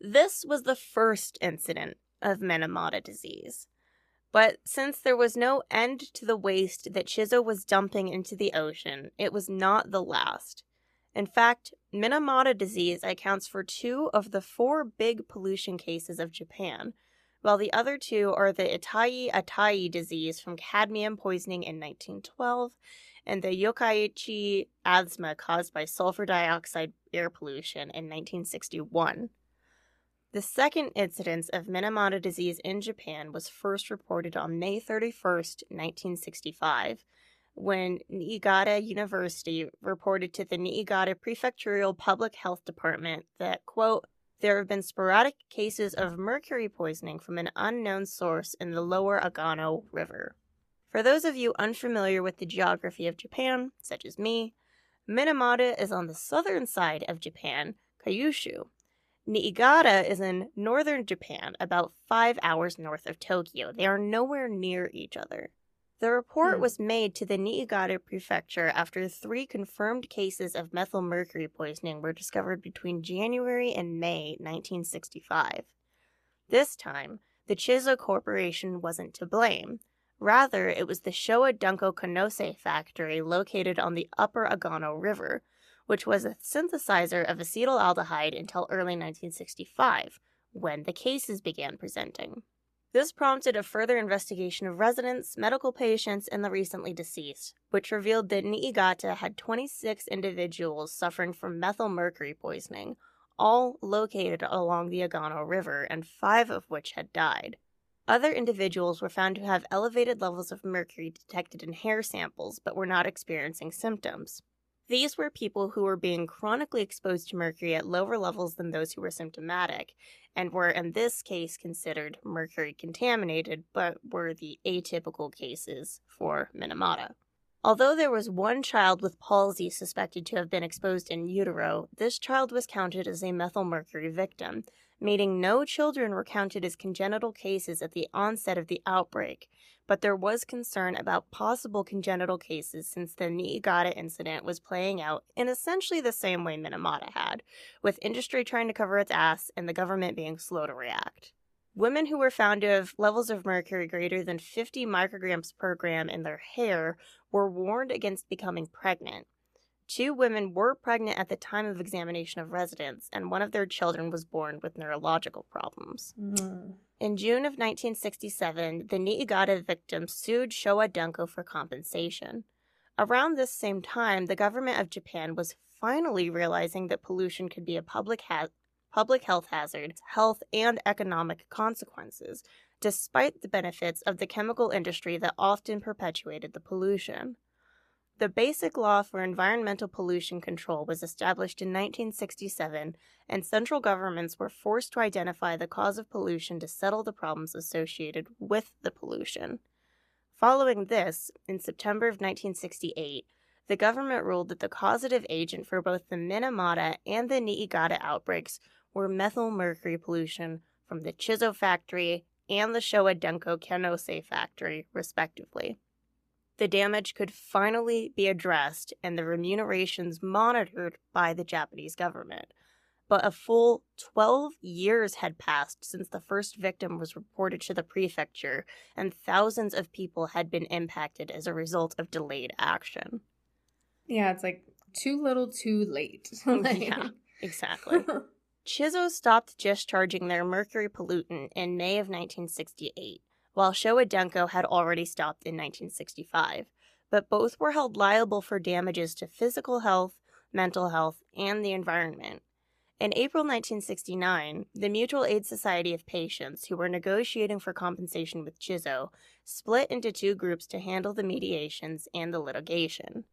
This was the first incident of Minamata disease. But since there was no end to the waste that Chizo was dumping into the ocean, it was not the last. In fact, Minamata disease accounts for two of the four big pollution cases of Japan, while the other two are the Itai Itai disease from cadmium poisoning in 1912 and the Yokkaichi asthma caused by sulfur dioxide air pollution in 1961. The second incidence of Minamata disease in Japan was first reported on May 31, 1965, when Niigata University reported to the Niigata Prefectural Public Health Department that, quote, there have been sporadic cases of mercury poisoning from an unknown source in the lower Agano River. For those of you unfamiliar with the geography of Japan, such as me, Minamata is on the southern side of Japan, Kyushu, Niigata is in northern Japan, about five hours north of Tokyo. They are nowhere near each other. The report Hmm. was made to the Niigata prefecture after three confirmed cases of methylmercury poisoning were discovered between January and May 1965. This time, the Chizo Corporation wasn't to blame. Rather, it was the Showa Denko Kanose factory located on the upper Agano River, which was a synthesizer of acetaldehyde until early 1965, when the cases began presenting. This prompted a further investigation of residents, medical patients, and the recently deceased, which revealed that Niigata had 26 individuals suffering from methylmercury poisoning, all located along the Agano River, and five of which had died. Other individuals were found to have elevated levels of mercury detected in hair samples, but were not experiencing symptoms. These were people who were being chronically exposed to mercury at lower levels than those who were symptomatic, and were in this case considered mercury contaminated, but were the atypical cases for Minamata. Although there was one child with palsy suspected to have been exposed in utero, this child was counted as a methylmercury victim, meaning no children were counted as congenital cases at the onset of the outbreak, but there was concern about possible congenital cases since the Niigata incident was playing out in essentially the same way Minamata had, with industry trying to cover its ass and the government being slow to react. Women who were found to have levels of mercury greater than 50 micrograms per gram in their hair were warned against becoming pregnant. Two women were pregnant at the time of examination of residents, and one of their children was born with neurological problems. Mm. In June of 1967, the Niigata victims sued Showa Denko for compensation. Around this same time, the government of Japan was finally realizing that pollution could be a public, ha- public health hazard, health and economic consequences, despite the benefits of the chemical industry that often perpetuated the pollution. The Basic Law for Environmental Pollution Control was established in 1967, and central governments were forced to identify the cause of pollution to settle the problems associated with the pollution. Following this, in September of 1968, the government ruled that the causative agent for both the Minamata and the Niigata outbreaks were methyl mercury pollution from the Chizo factory and the Showa Denko Kanose factory, respectively. The damage could finally be addressed and the remunerations monitored by the Japanese government. But a full 12 years had passed since the first victim was reported to the prefecture, and thousands of people had been impacted as a result of delayed action. Yeah, it's like too little, too late. Like- Yeah. Exactly. Chizo stopped discharging their mercury pollutant in May of 1968, while Showa Denko had already stopped in 1965, but both were held liable for damages to physical health, mental health, and the environment. In April 1969, the Mutual Aid Society of Patients, who were negotiating for compensation with Chizo, split into two groups to handle the mediations and the litigation.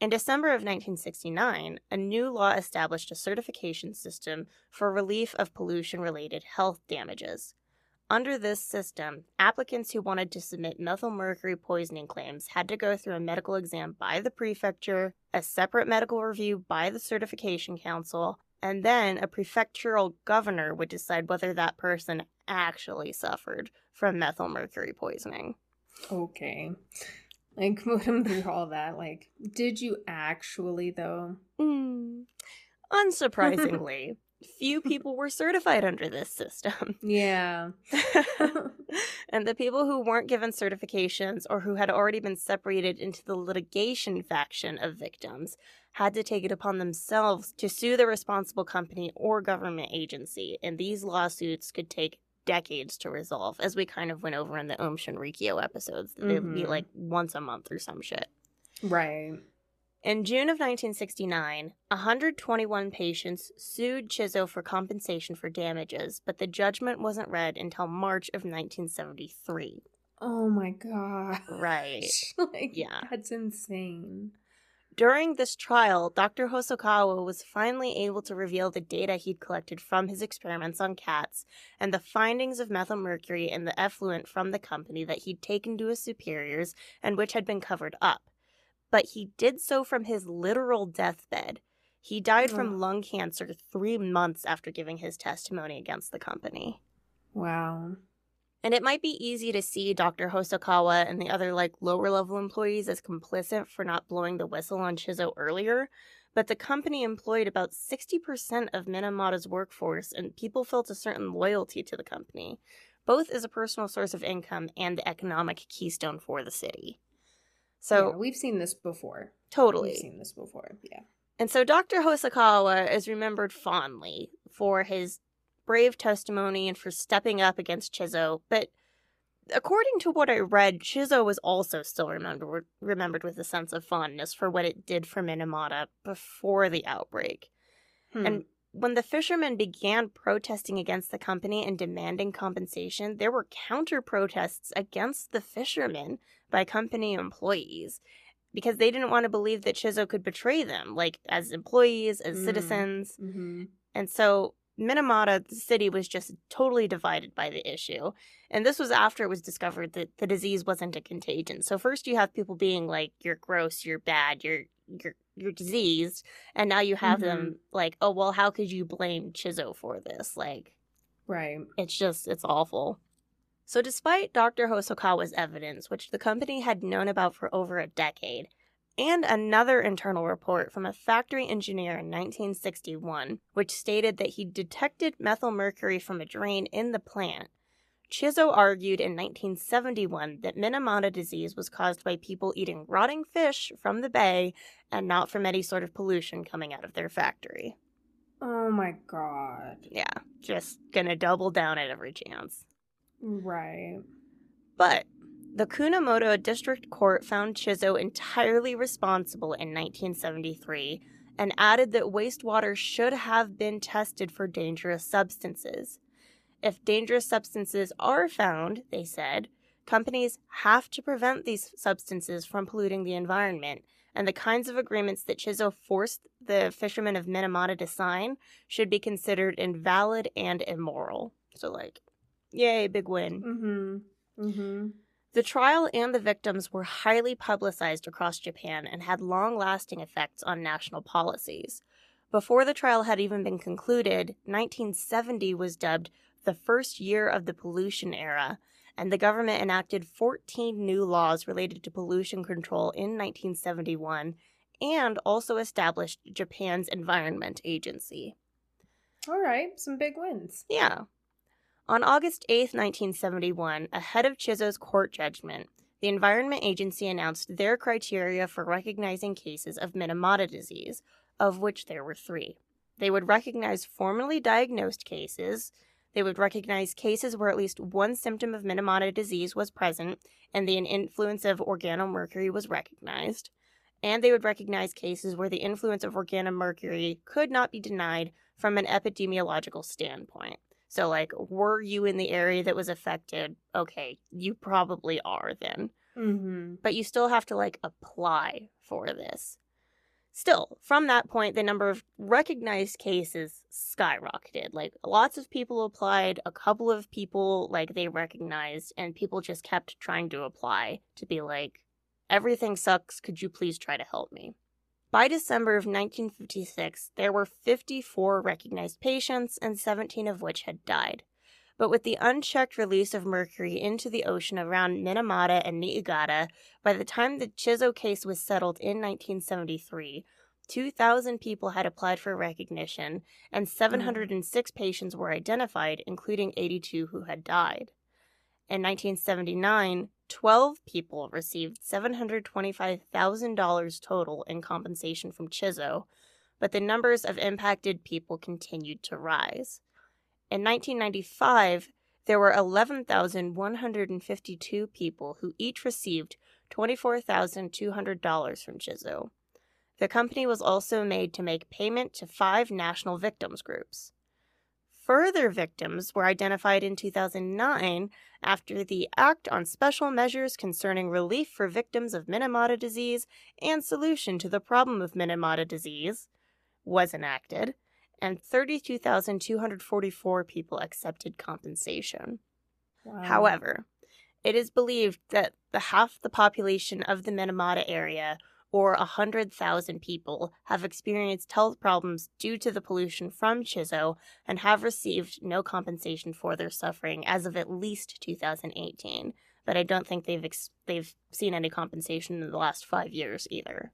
In December of 1969, a new law established a certification system for relief of pollution related health damages. Under this system, applicants who wanted to submit methylmercury poisoning claims had to go through a medical exam by the prefecture, a separate medical review by the certification council, and then a prefectural governor would decide whether that person actually suffered from methylmercury poisoning. Okay. Like, put him through all that. Like, did you actually, though? Mm. Unsurprisingly, few people were certified under this system. Yeah. and the people who weren't given certifications or who had already been separated into the litigation faction of victims had to take it upon themselves to sue the responsible company or government agency, and these lawsuits could take decades to resolve, as we kind of went over in the Aum Shinrikyo episodes. Mm-hmm. It would be like once a month or some shit. Right. In June of 1969, 121 patients sued Chizo for compensation for damages, but the judgment wasn't read until March of 1973. Oh my god. Right. like, yeah. That's insane. During this trial, Dr. Hosokawa was finally able to reveal the data he'd collected from his experiments on cats and the findings of methylmercury in the effluent from the company that he'd taken to his superiors and which had been covered up. But he did so from his literal deathbed. He died from lung cancer three months after giving his testimony against the company. Wow. And it might be easy to see Dr. Hosokawa and the other like lower level employees as complicit for not blowing the whistle on Chizo earlier, but the company employed about 60% of Minamata's workforce and people felt a certain loyalty to the company, both as a personal source of income and the economic keystone for the city. So yeah, we've seen this before. Totally. We've seen this before. Yeah. And so Dr. Hosokawa is remembered fondly for his brave testimony and for stepping up against Chizo, but according to what I read, Chizo was also still remembered remembered with a sense of fondness for what it did for Minamata before the outbreak. Hmm. And when the fishermen began protesting against the company and demanding compensation, there were counter protests against the fishermen by company employees because they didn't want to believe that Chizo could betray them, like as employees, as mm. citizens. Mm-hmm. And so Minamata, the city, was just totally divided by the issue. And this was after it was discovered that the disease wasn't a contagion. So first you have people being like, You're gross, you're bad, you're you're you're diseased, and now you have mm-hmm. them like, Oh well, how could you blame Chizo for this? Like Right. It's just it's awful. So despite Dr. Hosokawa's evidence, which the company had known about for over a decade, and another internal report from a factory engineer in 1961, which stated that he detected methylmercury from a drain in the plant. Chizo argued in 1971 that Minamata disease was caused by people eating rotting fish from the bay and not from any sort of pollution coming out of their factory. Oh my god. Yeah, just gonna double down at every chance. Right. But the Kumamoto District Court found Chizo entirely responsible in 1973 and added that wastewater should have been tested for dangerous substances. If dangerous substances are found, they said, companies have to prevent these substances from polluting the environment, and the kinds of agreements that Chizo forced the fishermen of Minamata to sign should be considered invalid and immoral. So, like, yay, big win. Mm-hmm. Mm-hmm. The trial and the victims were highly publicized across Japan and had long lasting effects on national policies. Before the trial had even been concluded, 1970 was dubbed the first year of the pollution era, and the government enacted 14 new laws related to pollution control in 1971 and also established Japan's Environment Agency. All right, some big wins. Yeah. On August 8, 1971, ahead of Chizo's court judgment, the Environment Agency announced their criteria for recognizing cases of Minamata disease, of which there were three. They would recognize formally diagnosed cases, they would recognize cases where at least one symptom of Minamata disease was present and the influence of organomercury was recognized, and they would recognize cases where the influence of organomercury could not be denied from an epidemiological standpoint. So, like, were you in the area that was affected? Okay, you probably are then. Mm-hmm. But you still have to, like, apply for this. Still, from that point, the number of recognized cases skyrocketed. Like, lots of people applied, a couple of people, like, they recognized, and people just kept trying to apply to be like, everything sucks. Could you please try to help me? By December of 1956, there were 54 recognized patients, and 17 of which had died. But with the unchecked release of mercury into the ocean around Minamata and Niigata, by the time the Chizo case was settled in 1973, 2,000 people had applied for recognition, and 706 mm. patients were identified, including 82 who had died. In 1979, 12 people received $725,000 total in compensation from Chizo, but the numbers of impacted people continued to rise. In 1995, there were 11,152 people who each received $24,200 from Chizo. The company was also made to make payment to five national victims groups. Further victims were identified in 2009 after the Act on Special Measures Concerning Relief for Victims of Minamata Disease and Solution to the Problem of Minamata Disease was enacted, and 32,244 people accepted compensation. Wow. However, it is believed that the half the population of the Minamata area or 100,000 people have experienced health problems due to the pollution from Chizo and have received no compensation for their suffering as of at least 2018. But I don't think they've ex- they've seen any compensation in the last five years either.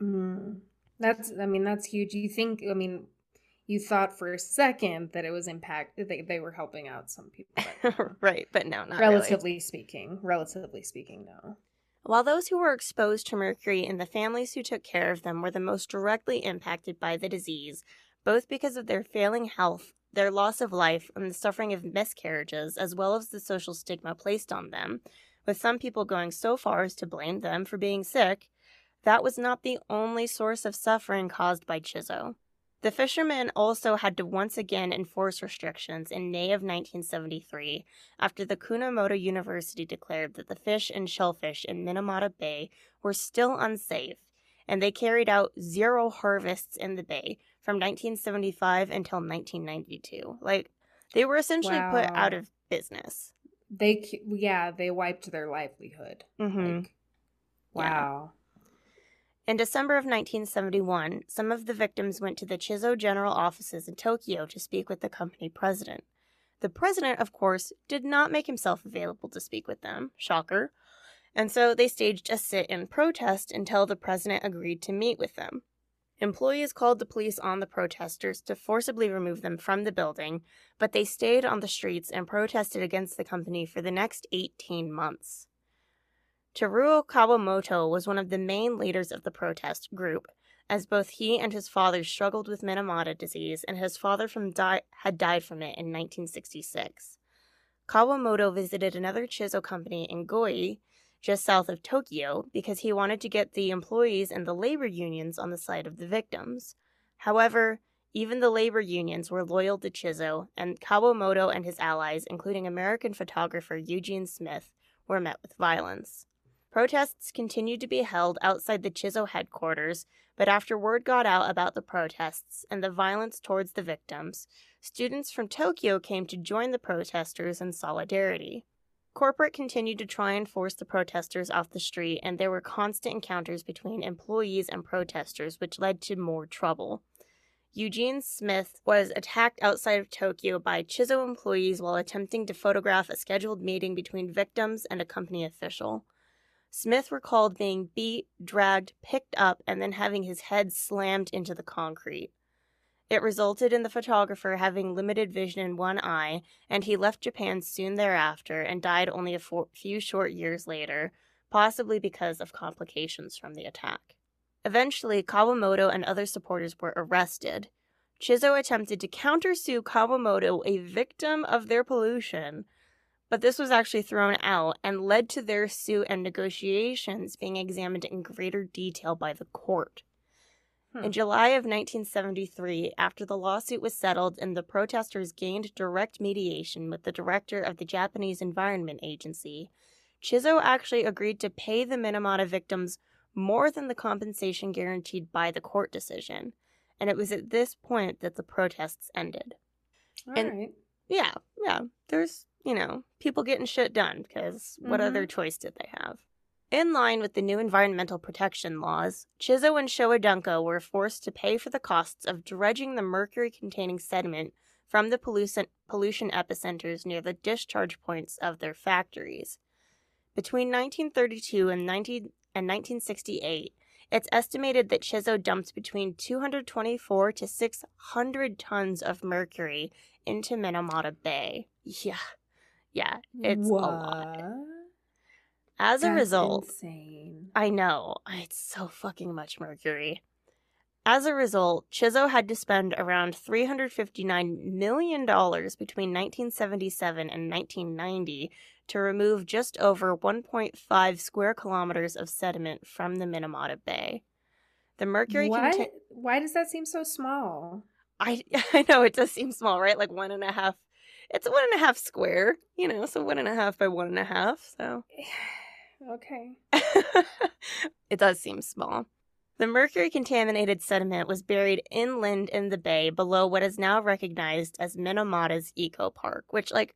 Mm. That's I mean that's huge. You think I mean you thought for a second that it was impact they, they were helping out some people but right but no not relatively really. speaking relatively speaking no while those who were exposed to mercury and the families who took care of them were the most directly impacted by the disease, both because of their failing health, their loss of life, and the suffering of miscarriages, as well as the social stigma placed on them, with some people going so far as to blame them for being sick, that was not the only source of suffering caused by Chizo. The fishermen also had to once again enforce restrictions in May of 1973 after the Kumamoto University declared that the fish and shellfish in Minamata Bay were still unsafe, and they carried out zero harvests in the bay from 1975 until 1992. Like, they were essentially wow. put out of business. They, yeah, they wiped their livelihood. Mm-hmm. Like, wow. In December of 1971, some of the victims went to the Chizo general offices in Tokyo to speak with the company president. The president, of course, did not make himself available to speak with them, shocker, and so they staged a sit in protest until the president agreed to meet with them. Employees called the police on the protesters to forcibly remove them from the building, but they stayed on the streets and protested against the company for the next 18 months. Teruo Kawamoto was one of the main leaders of the protest group, as both he and his father struggled with Minamata disease, and his father di- had died from it in 1966. Kawamoto visited another Chizo company in Goi, just south of Tokyo, because he wanted to get the employees and the labor unions on the side of the victims. However, even the labor unions were loyal to Chizo, and Kawamoto and his allies, including American photographer Eugene Smith, were met with violence. Protests continued to be held outside the Chizo headquarters, but after word got out about the protests and the violence towards the victims, students from Tokyo came to join the protesters in solidarity. Corporate continued to try and force the protesters off the street, and there were constant encounters between employees and protesters, which led to more trouble. Eugene Smith was attacked outside of Tokyo by Chizo employees while attempting to photograph a scheduled meeting between victims and a company official. Smith recalled being beat, dragged, picked up, and then having his head slammed into the concrete. It resulted in the photographer having limited vision in one eye, and he left Japan soon thereafter and died only a few short years later, possibly because of complications from the attack. Eventually, Kawamoto and other supporters were arrested. Chizo attempted to countersue Kawamoto, a victim of their pollution, but this was actually thrown out and led to their suit and negotiations being examined in greater detail by the court. Hmm. In July of 1973, after the lawsuit was settled and the protesters gained direct mediation with the director of the Japanese Environment Agency, Chizo actually agreed to pay the Minamata victims more than the compensation guaranteed by the court decision. And it was at this point that the protests ended. All and, right. Yeah, yeah. There's you know, people getting shit done because mm-hmm. what other choice did they have? In line with the new environmental protection laws, Chizo and Showa Denko were forced to pay for the costs of dredging the mercury containing sediment from the pollution, pollution epicenters near the discharge points of their factories. Between 1932 and, 19, and 1968, it's estimated that Chizo dumped between 224 to 600 tons of mercury into Minamata Bay. Yeah. Yeah, it's what? a lot. As a result, insane. I know. It's so fucking much mercury. As a result, Chizo had to spend around $359 million between 1977 and 1990 to remove just over 1.5 square kilometers of sediment from the Minamata Bay. The mercury What? contain- Why does that seem so small? I I know it does seem small, right? Like one and a half. It's one and a half square, you know, so one and a half by one and a half. So okay. it does seem small. The mercury contaminated sediment was buried inland in the bay below what is now recognized as Minamata's Eco Park, which, like,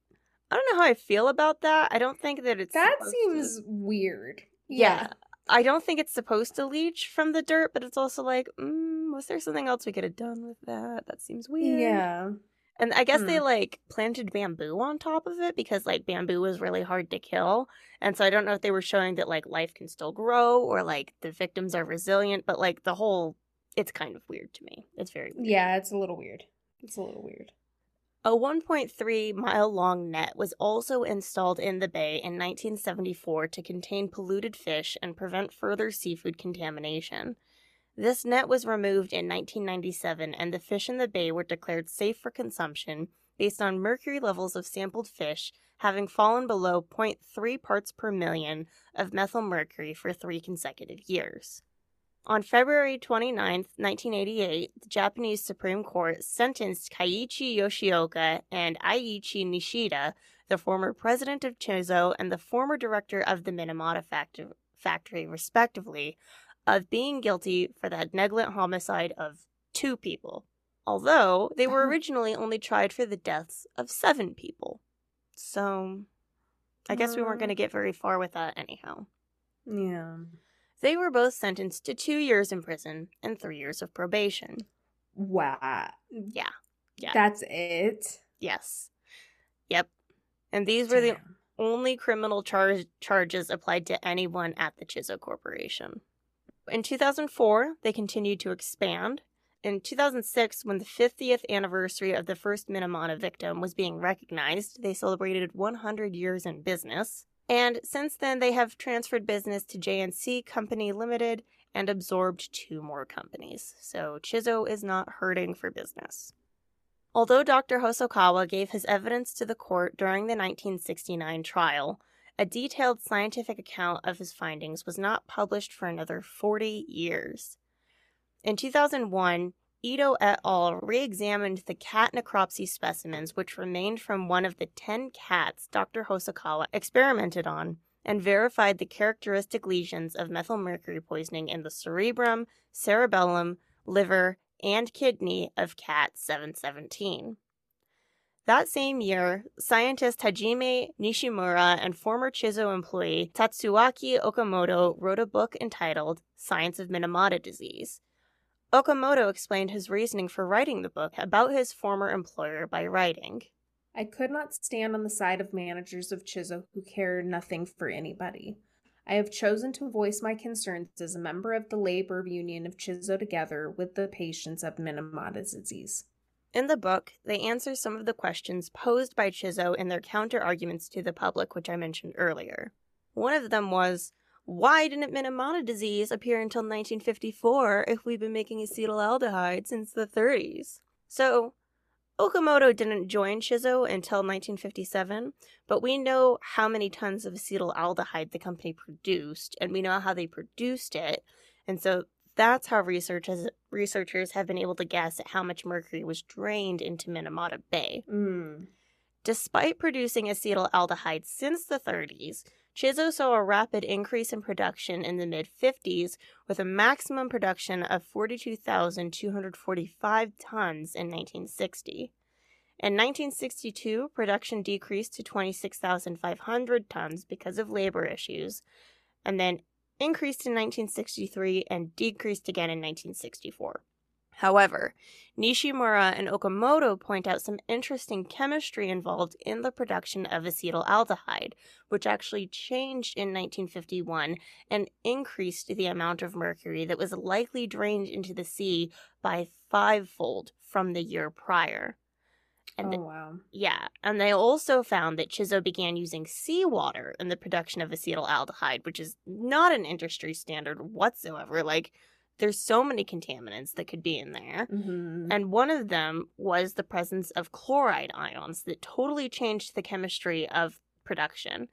I don't know how I feel about that. I don't think that it's. That supposed to- seems weird. Yeah. I don't think it's supposed to leach from the dirt, but it's also like, mm, was there something else we could have done with that? That seems weird. Yeah. And I guess they Hmm. like planted bamboo on top of it because like bamboo was really hard to kill. And so I don't know if they were showing that like life can still grow or like the victims are resilient, but like the whole it's kind of weird to me. It's very weird. Yeah, it's a little weird. It's a little weird. A 1.3 mile long net was also installed in the bay in 1974 to contain polluted fish and prevent further seafood contamination. This net was removed in 1997 and the fish in the bay were declared safe for consumption based on mercury levels of sampled fish having fallen below 0.3 parts per million of methylmercury for three consecutive years. On February 29, 1988, the Japanese Supreme Court sentenced Kaiichi Yoshioka and Eiichi Nishida, the former president of Chizo and the former director of the Minamata factor- factory, respectively, of being guilty for the negligent homicide of two people, although they were originally only tried for the deaths of seven people. So, I guess we weren't going to get very far with that anyhow. Yeah. They were both sentenced to two years in prison and three years of probation. Wow. Yeah. Yeah. That's it. Yes. Yep. And these were the only criminal char- charges applied to anyone at the Chizo Corporation. In 2004, they continued to expand. In 2006, when the 50th anniversary of the first Minamata victim was being recognized, they celebrated 100 years in business. And since then, they have transferred business to JNC Company Limited and absorbed two more companies. So Chizo is not hurting for business. Although Dr. Hosokawa gave his evidence to the court during the 1969 trial, a detailed scientific account of his findings was not published for another 40 years. In 2001, Ito et al. re examined the cat necropsy specimens which remained from one of the 10 cats Dr. Hosokawa experimented on and verified the characteristic lesions of methylmercury poisoning in the cerebrum, cerebellum, liver, and kidney of cat 717. That same year, scientist Hajime Nishimura and former Chizo employee Tatsuaki Okamoto wrote a book entitled Science of Minamata Disease. Okamoto explained his reasoning for writing the book about his former employer by writing, I could not stand on the side of managers of Chizo who care nothing for anybody. I have chosen to voice my concerns as a member of the labor union of Chizo together with the patients of Minamata disease. In the book, they answer some of the questions posed by Chizo in their counter arguments to the public, which I mentioned earlier. One of them was, why didn't Minamata disease appear until 1954 if we've been making acetaldehyde since the 30s? So, Okamoto didn't join Chizo until 1957, but we know how many tons of acetaldehyde the company produced, and we know how they produced it, and so that's how researchers researchers have been able to guess at how much mercury was drained into Minamata Bay. Mm. Despite producing acetaldehyde since the 30s, Chizo saw a rapid increase in production in the mid 50s with a maximum production of 42,245 tons in 1960. In 1962, production decreased to 26,500 tons because of labor issues, and then increased in 1963 and decreased again in 1964. However, Nishimura and Okamoto point out some interesting chemistry involved in the production of acetaldehyde, which actually changed in 1951 and increased the amount of mercury that was likely drained into the sea by fivefold from the year prior. And oh, wow. Yeah. And they also found that Chizo began using seawater in the production of acetaldehyde, which is not an industry standard whatsoever. Like, there's so many contaminants that could be in there. Mm-hmm. And one of them was the presence of chloride ions that totally changed the chemistry of production.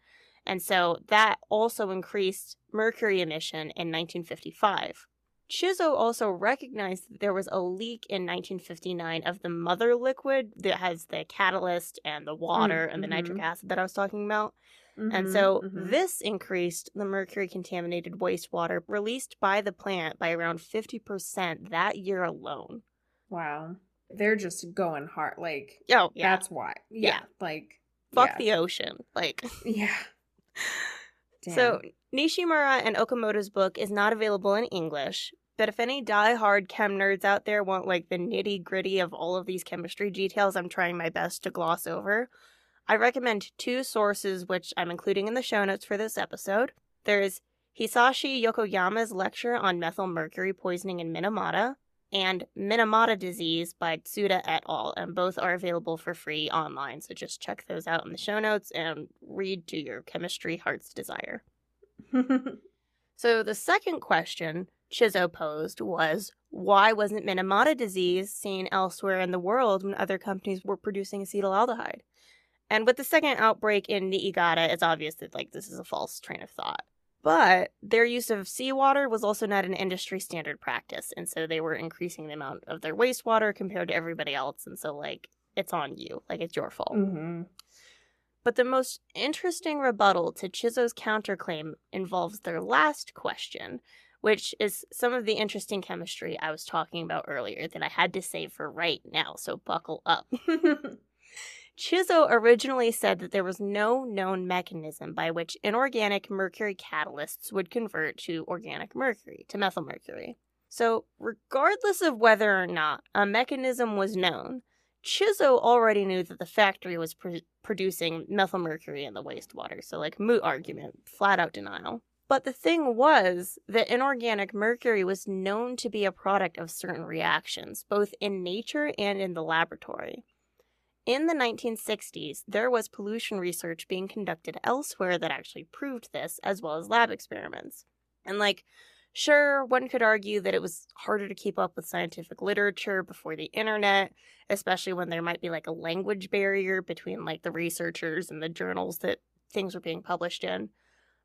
And so that also increased mercury emission in 1955. Chizo also recognized that there was a leak in 1959 of the mother liquid that has the catalyst and the water mm-hmm. and the nitric mm-hmm. acid that I was talking about. Mm-hmm, and so mm-hmm. this increased the mercury contaminated wastewater released by the plant by around 50% that year alone. Wow. They're just going hard. Like, oh, yeah. That's why. Yeah. yeah. Like, fuck yeah. the ocean. Like, yeah. Damn. So, Nishimura and Okamoto's book is not available in English, but if any die-hard chem nerds out there want like the nitty gritty of all of these chemistry details, I'm trying my best to gloss over. I recommend two sources which I'm including in the show notes for this episode. There's Hisashi Yokoyama's lecture on methyl mercury poisoning in Minamata and Minamata disease by Tsuda et al. And both are available for free online. So just check those out in the show notes and read to your chemistry heart's desire. so the second question Chizo posed was why wasn't Minamata disease seen elsewhere in the world when other companies were producing acetaldehyde? And with the second outbreak in Niigata, it's obvious that like this is a false train of thought. But their use of seawater was also not an industry standard practice, and so they were increasing the amount of their wastewater compared to everybody else, and so like it's on you, like it's your fault. Mm-hmm. But the most interesting rebuttal to Chizo's counterclaim involves their last question, which is some of the interesting chemistry I was talking about earlier that I had to save for right now, so buckle up. Chizo originally said that there was no known mechanism by which inorganic mercury catalysts would convert to organic mercury, to methyl mercury. So, regardless of whether or not a mechanism was known, Chizo already knew that the factory was pr- producing methyl mercury in the wastewater. So, like, moot argument, flat out denial. But the thing was that inorganic mercury was known to be a product of certain reactions, both in nature and in the laboratory. In the 1960s, there was pollution research being conducted elsewhere that actually proved this, as well as lab experiments. And, like, sure, one could argue that it was harder to keep up with scientific literature before the internet, especially when there might be like a language barrier between like the researchers and the journals that things were being published in.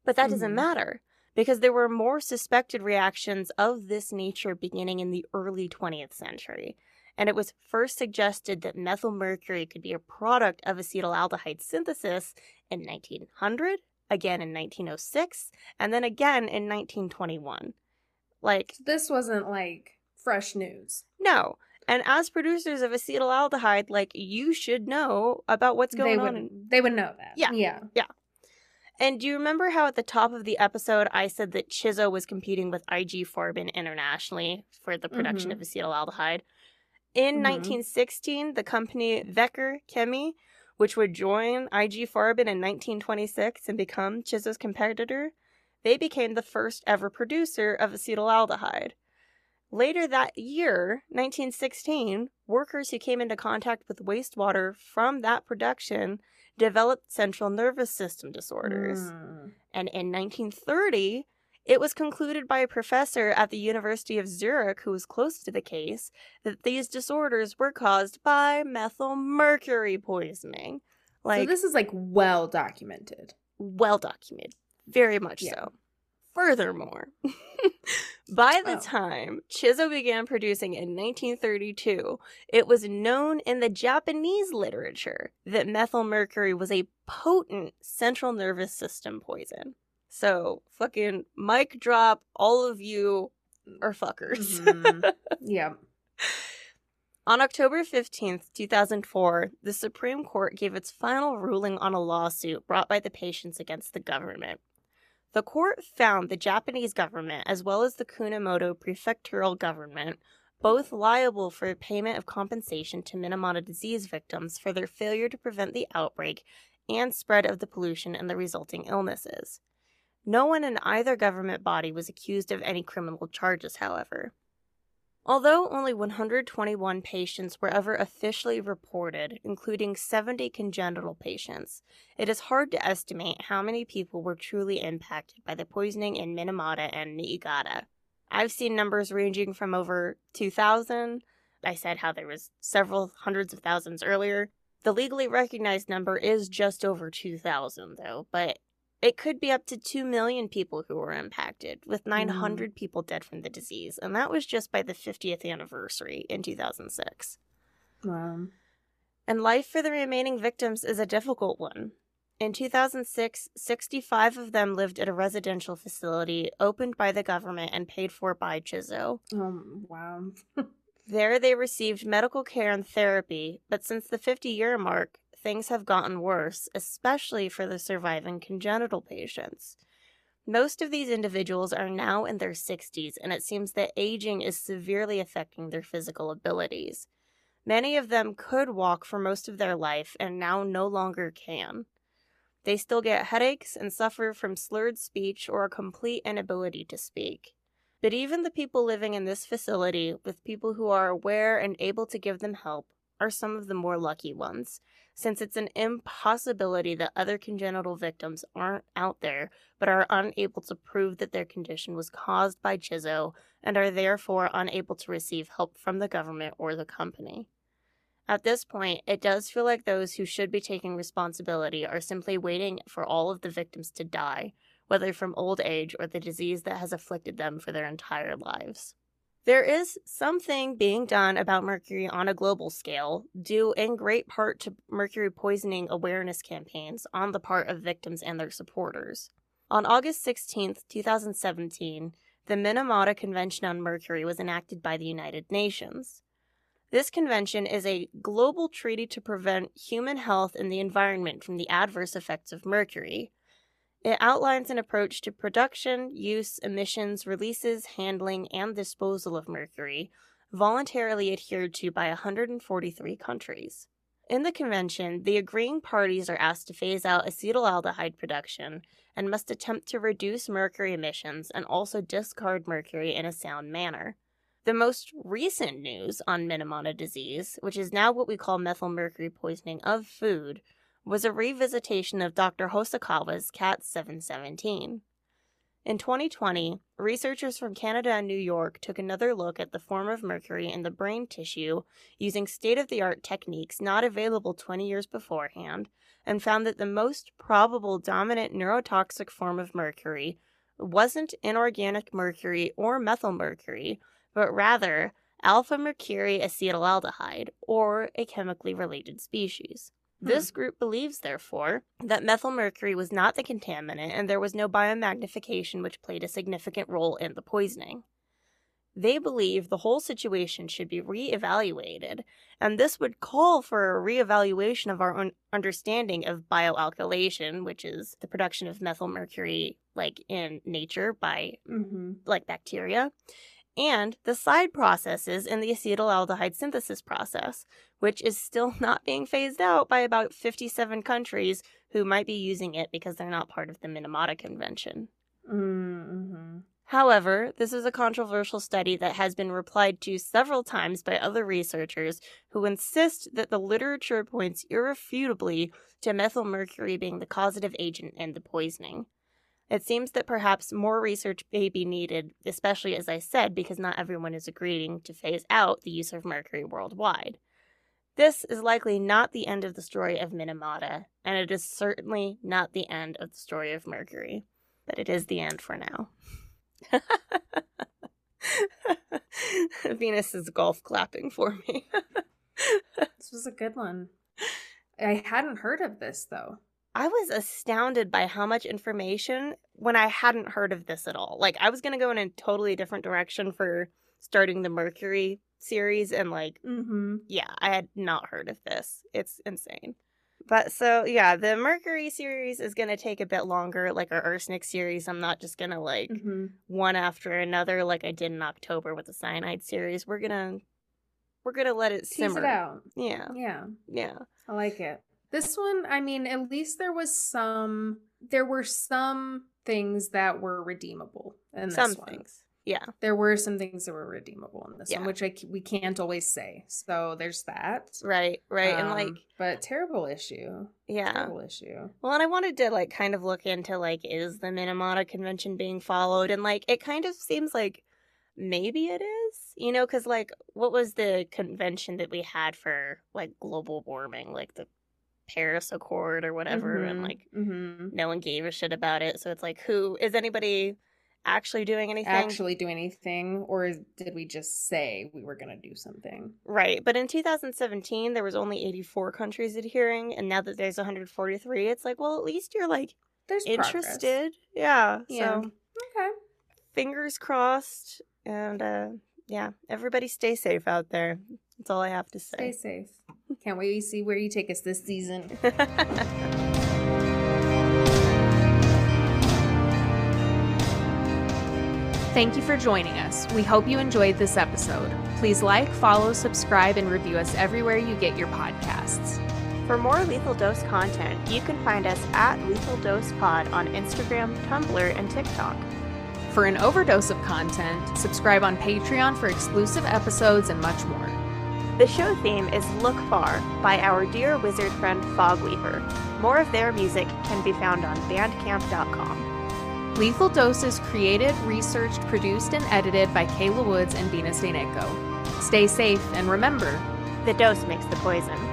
But that mm-hmm. doesn't matter because there were more suspected reactions of this nature beginning in the early 20th century and it was first suggested that methyl mercury could be a product of acetaldehyde synthesis in 1900, again in 1906, and then again in 1921. Like, this wasn't like fresh news. No. And as producers of acetaldehyde, like, you should know about what's going they on. In... They would know that. Yeah. Yeah. Yeah. And do you remember how at the top of the episode I said that Chizo was competing with IG Farben internationally for the production mm-hmm. of acetaldehyde? In mm-hmm. 1916, the company Wacker Chemie, which would join IG Farben in 1926 and become Chizo's competitor, they became the first ever producer of acetaldehyde. Later that year, 1916, workers who came into contact with wastewater from that production developed central nervous system disorders. Mm. And in 1930, it was concluded by a professor at the University of Zurich who was close to the case that these disorders were caused by methyl mercury poisoning. Like so this is like well documented. Well documented. Very much yeah. so. Furthermore, by the oh. time Chizo began producing in 1932, it was known in the Japanese literature that methyl mercury was a potent central nervous system poison. So fucking mic drop, all of you are fuckers. Mm-hmm. yeah. On October 15th, 2004, the Supreme Court gave its final ruling on a lawsuit brought by the patients against the government. The court found the Japanese government, as well as the Kumamoto prefectural government, both liable for payment of compensation to Minamata disease victims for their failure to prevent the outbreak and spread of the pollution and the resulting illnesses. No one in either government body was accused of any criminal charges, however. Although only 121 patients were ever officially reported, including 70 congenital patients, it is hard to estimate how many people were truly impacted by the poisoning in Minamata and Niigata. I've seen numbers ranging from over 2,000. I said how there was several hundreds of thousands earlier. The legally recognized number is just over 2,000, though, but it could be up to 2 million people who were impacted, with 900 mm. people dead from the disease. And that was just by the 50th anniversary in 2006. Wow. And life for the remaining victims is a difficult one. In 2006, 65 of them lived at a residential facility opened by the government and paid for by Chisso. Oh, wow. there they received medical care and therapy, but since the 50 year mark, things have gotten worse, especially for the surviving congenital patients. Most of these individuals are now in their 60s, and it seems that aging is severely affecting their physical abilities. Many of them could walk for most of their life and now no longer can. They still get headaches and suffer from slurred speech or a complete inability to speak. But even the people living in this facility, with people who are aware and able to give them help, are some of the more lucky ones, since it's an impossibility that other congenital victims aren't out there but are unable to prove that their condition was caused by Chisso and are therefore unable to receive help from the government or the company. At this point, it does feel like those who should be taking responsibility are simply waiting for all of the victims to die, whether from old age or the disease that has afflicted them for their entire lives. There is something being done about mercury on a global scale, due in great part to mercury poisoning awareness campaigns on the part of victims and their supporters. On August 16, 2017, the Minamata Convention on Mercury was enacted by the United Nations. This convention is a global treaty to prevent human health and the environment from the adverse effects of mercury. It outlines an approach to production, use, emissions, releases, handling, and disposal of mercury, voluntarily adhered to by 143 countries. In the convention, the agreeing parties are asked to phase out acetaldehyde production and must attempt to reduce mercury emissions and also discard mercury in a sound manner. The most recent news on Minamata disease, which is now what we call methylmercury poisoning of food, was a revisitation of Dr. Hosokawa's CAT 717. In 2020, researchers from Canada and New York took another look at the form of mercury in the brain tissue using state of the art techniques not available 20 years beforehand and found that the most probable dominant neurotoxic form of mercury wasn't inorganic mercury or methylmercury, but rather alpha mercury acetaldehyde, or a chemically related species. Hmm. This group believes, therefore, that methylmercury was not the contaminant and there was no biomagnification which played a significant role in the poisoning. They believe the whole situation should be reevaluated, and this would call for a reevaluation of our understanding of bioalkylation, which is the production of methylmercury like in nature by mm-hmm. like bacteria, and the side processes in the acetaldehyde synthesis process, which is still not being phased out by about 57 countries who might be using it because they're not part of the Minamata Convention. Mm-hmm. However, this is a controversial study that has been replied to several times by other researchers who insist that the literature points irrefutably to methylmercury being the causative agent in the poisoning. It seems that perhaps more research may be needed, especially as I said, because not everyone is agreeing to phase out the use of mercury worldwide. This is likely not the end of the story of Minamata, and it is certainly not the end of the story of Mercury, but it is the end for now. Venus is golf clapping for me. this was a good one. I hadn't heard of this though. I was astounded by how much information when I hadn't heard of this at all. Like I was going to go in a totally different direction for starting the Mercury series and like mm-hmm. yeah, I had not heard of this. It's insane. But so yeah, the Mercury series is gonna take a bit longer. Like our arsenic series, I'm not just gonna like Mm-hmm. one after another like I did in October with the cyanide series. We're gonna we're gonna let it Tease simmer. it out. Yeah, Yeah. yeah, I like it. This one, I mean, at least there was some there were some things that were redeemable in this some one. things. Yeah, There were some things that were redeemable in this Yeah. one, which I we can't always say. So there's that. right, right, and Um, like but terrible issue. yeah. Terrible issue. Well, and I wanted to like kind of look into like is the Minamata convention being followed, and like it kind of seems like maybe it is, you know, because like what was the convention that we had for like global warming, like the Paris Accord or whatever, and like hmm no one gave a shit about it. So it's like, who is anybody actually doing anything? actually do anything, or did we just say we were going to do something? Right. But in 2017, there was only 84 countries adhering, and now that there's 143, it's like, well, at least you're like There's progress. interested. Yeah. Yeah. So Okay. fingers crossed, and uh, yeah, everybody stay safe out there. That's all I have to say. Stay safe. Can't wait to see where you take us this season. Thank you for joining us. We hope you enjoyed this episode. Please like, follow, subscribe, and review us everywhere you get your podcasts. For more Lethal Dose content, you can find us at Lethal Dose Pod on Instagram, Tumblr, and TikTok. For an overdose of content, subscribe on Patreon for exclusive episodes and much more. The show theme is Look Far by our dear wizard friend Fogweaver. More of their music can be found on bandcamp.com. Lethal Dose is created, researched, produced, and edited by Kayla Woods and Venus Daneko. Stay safe and remember, The dose makes the poison.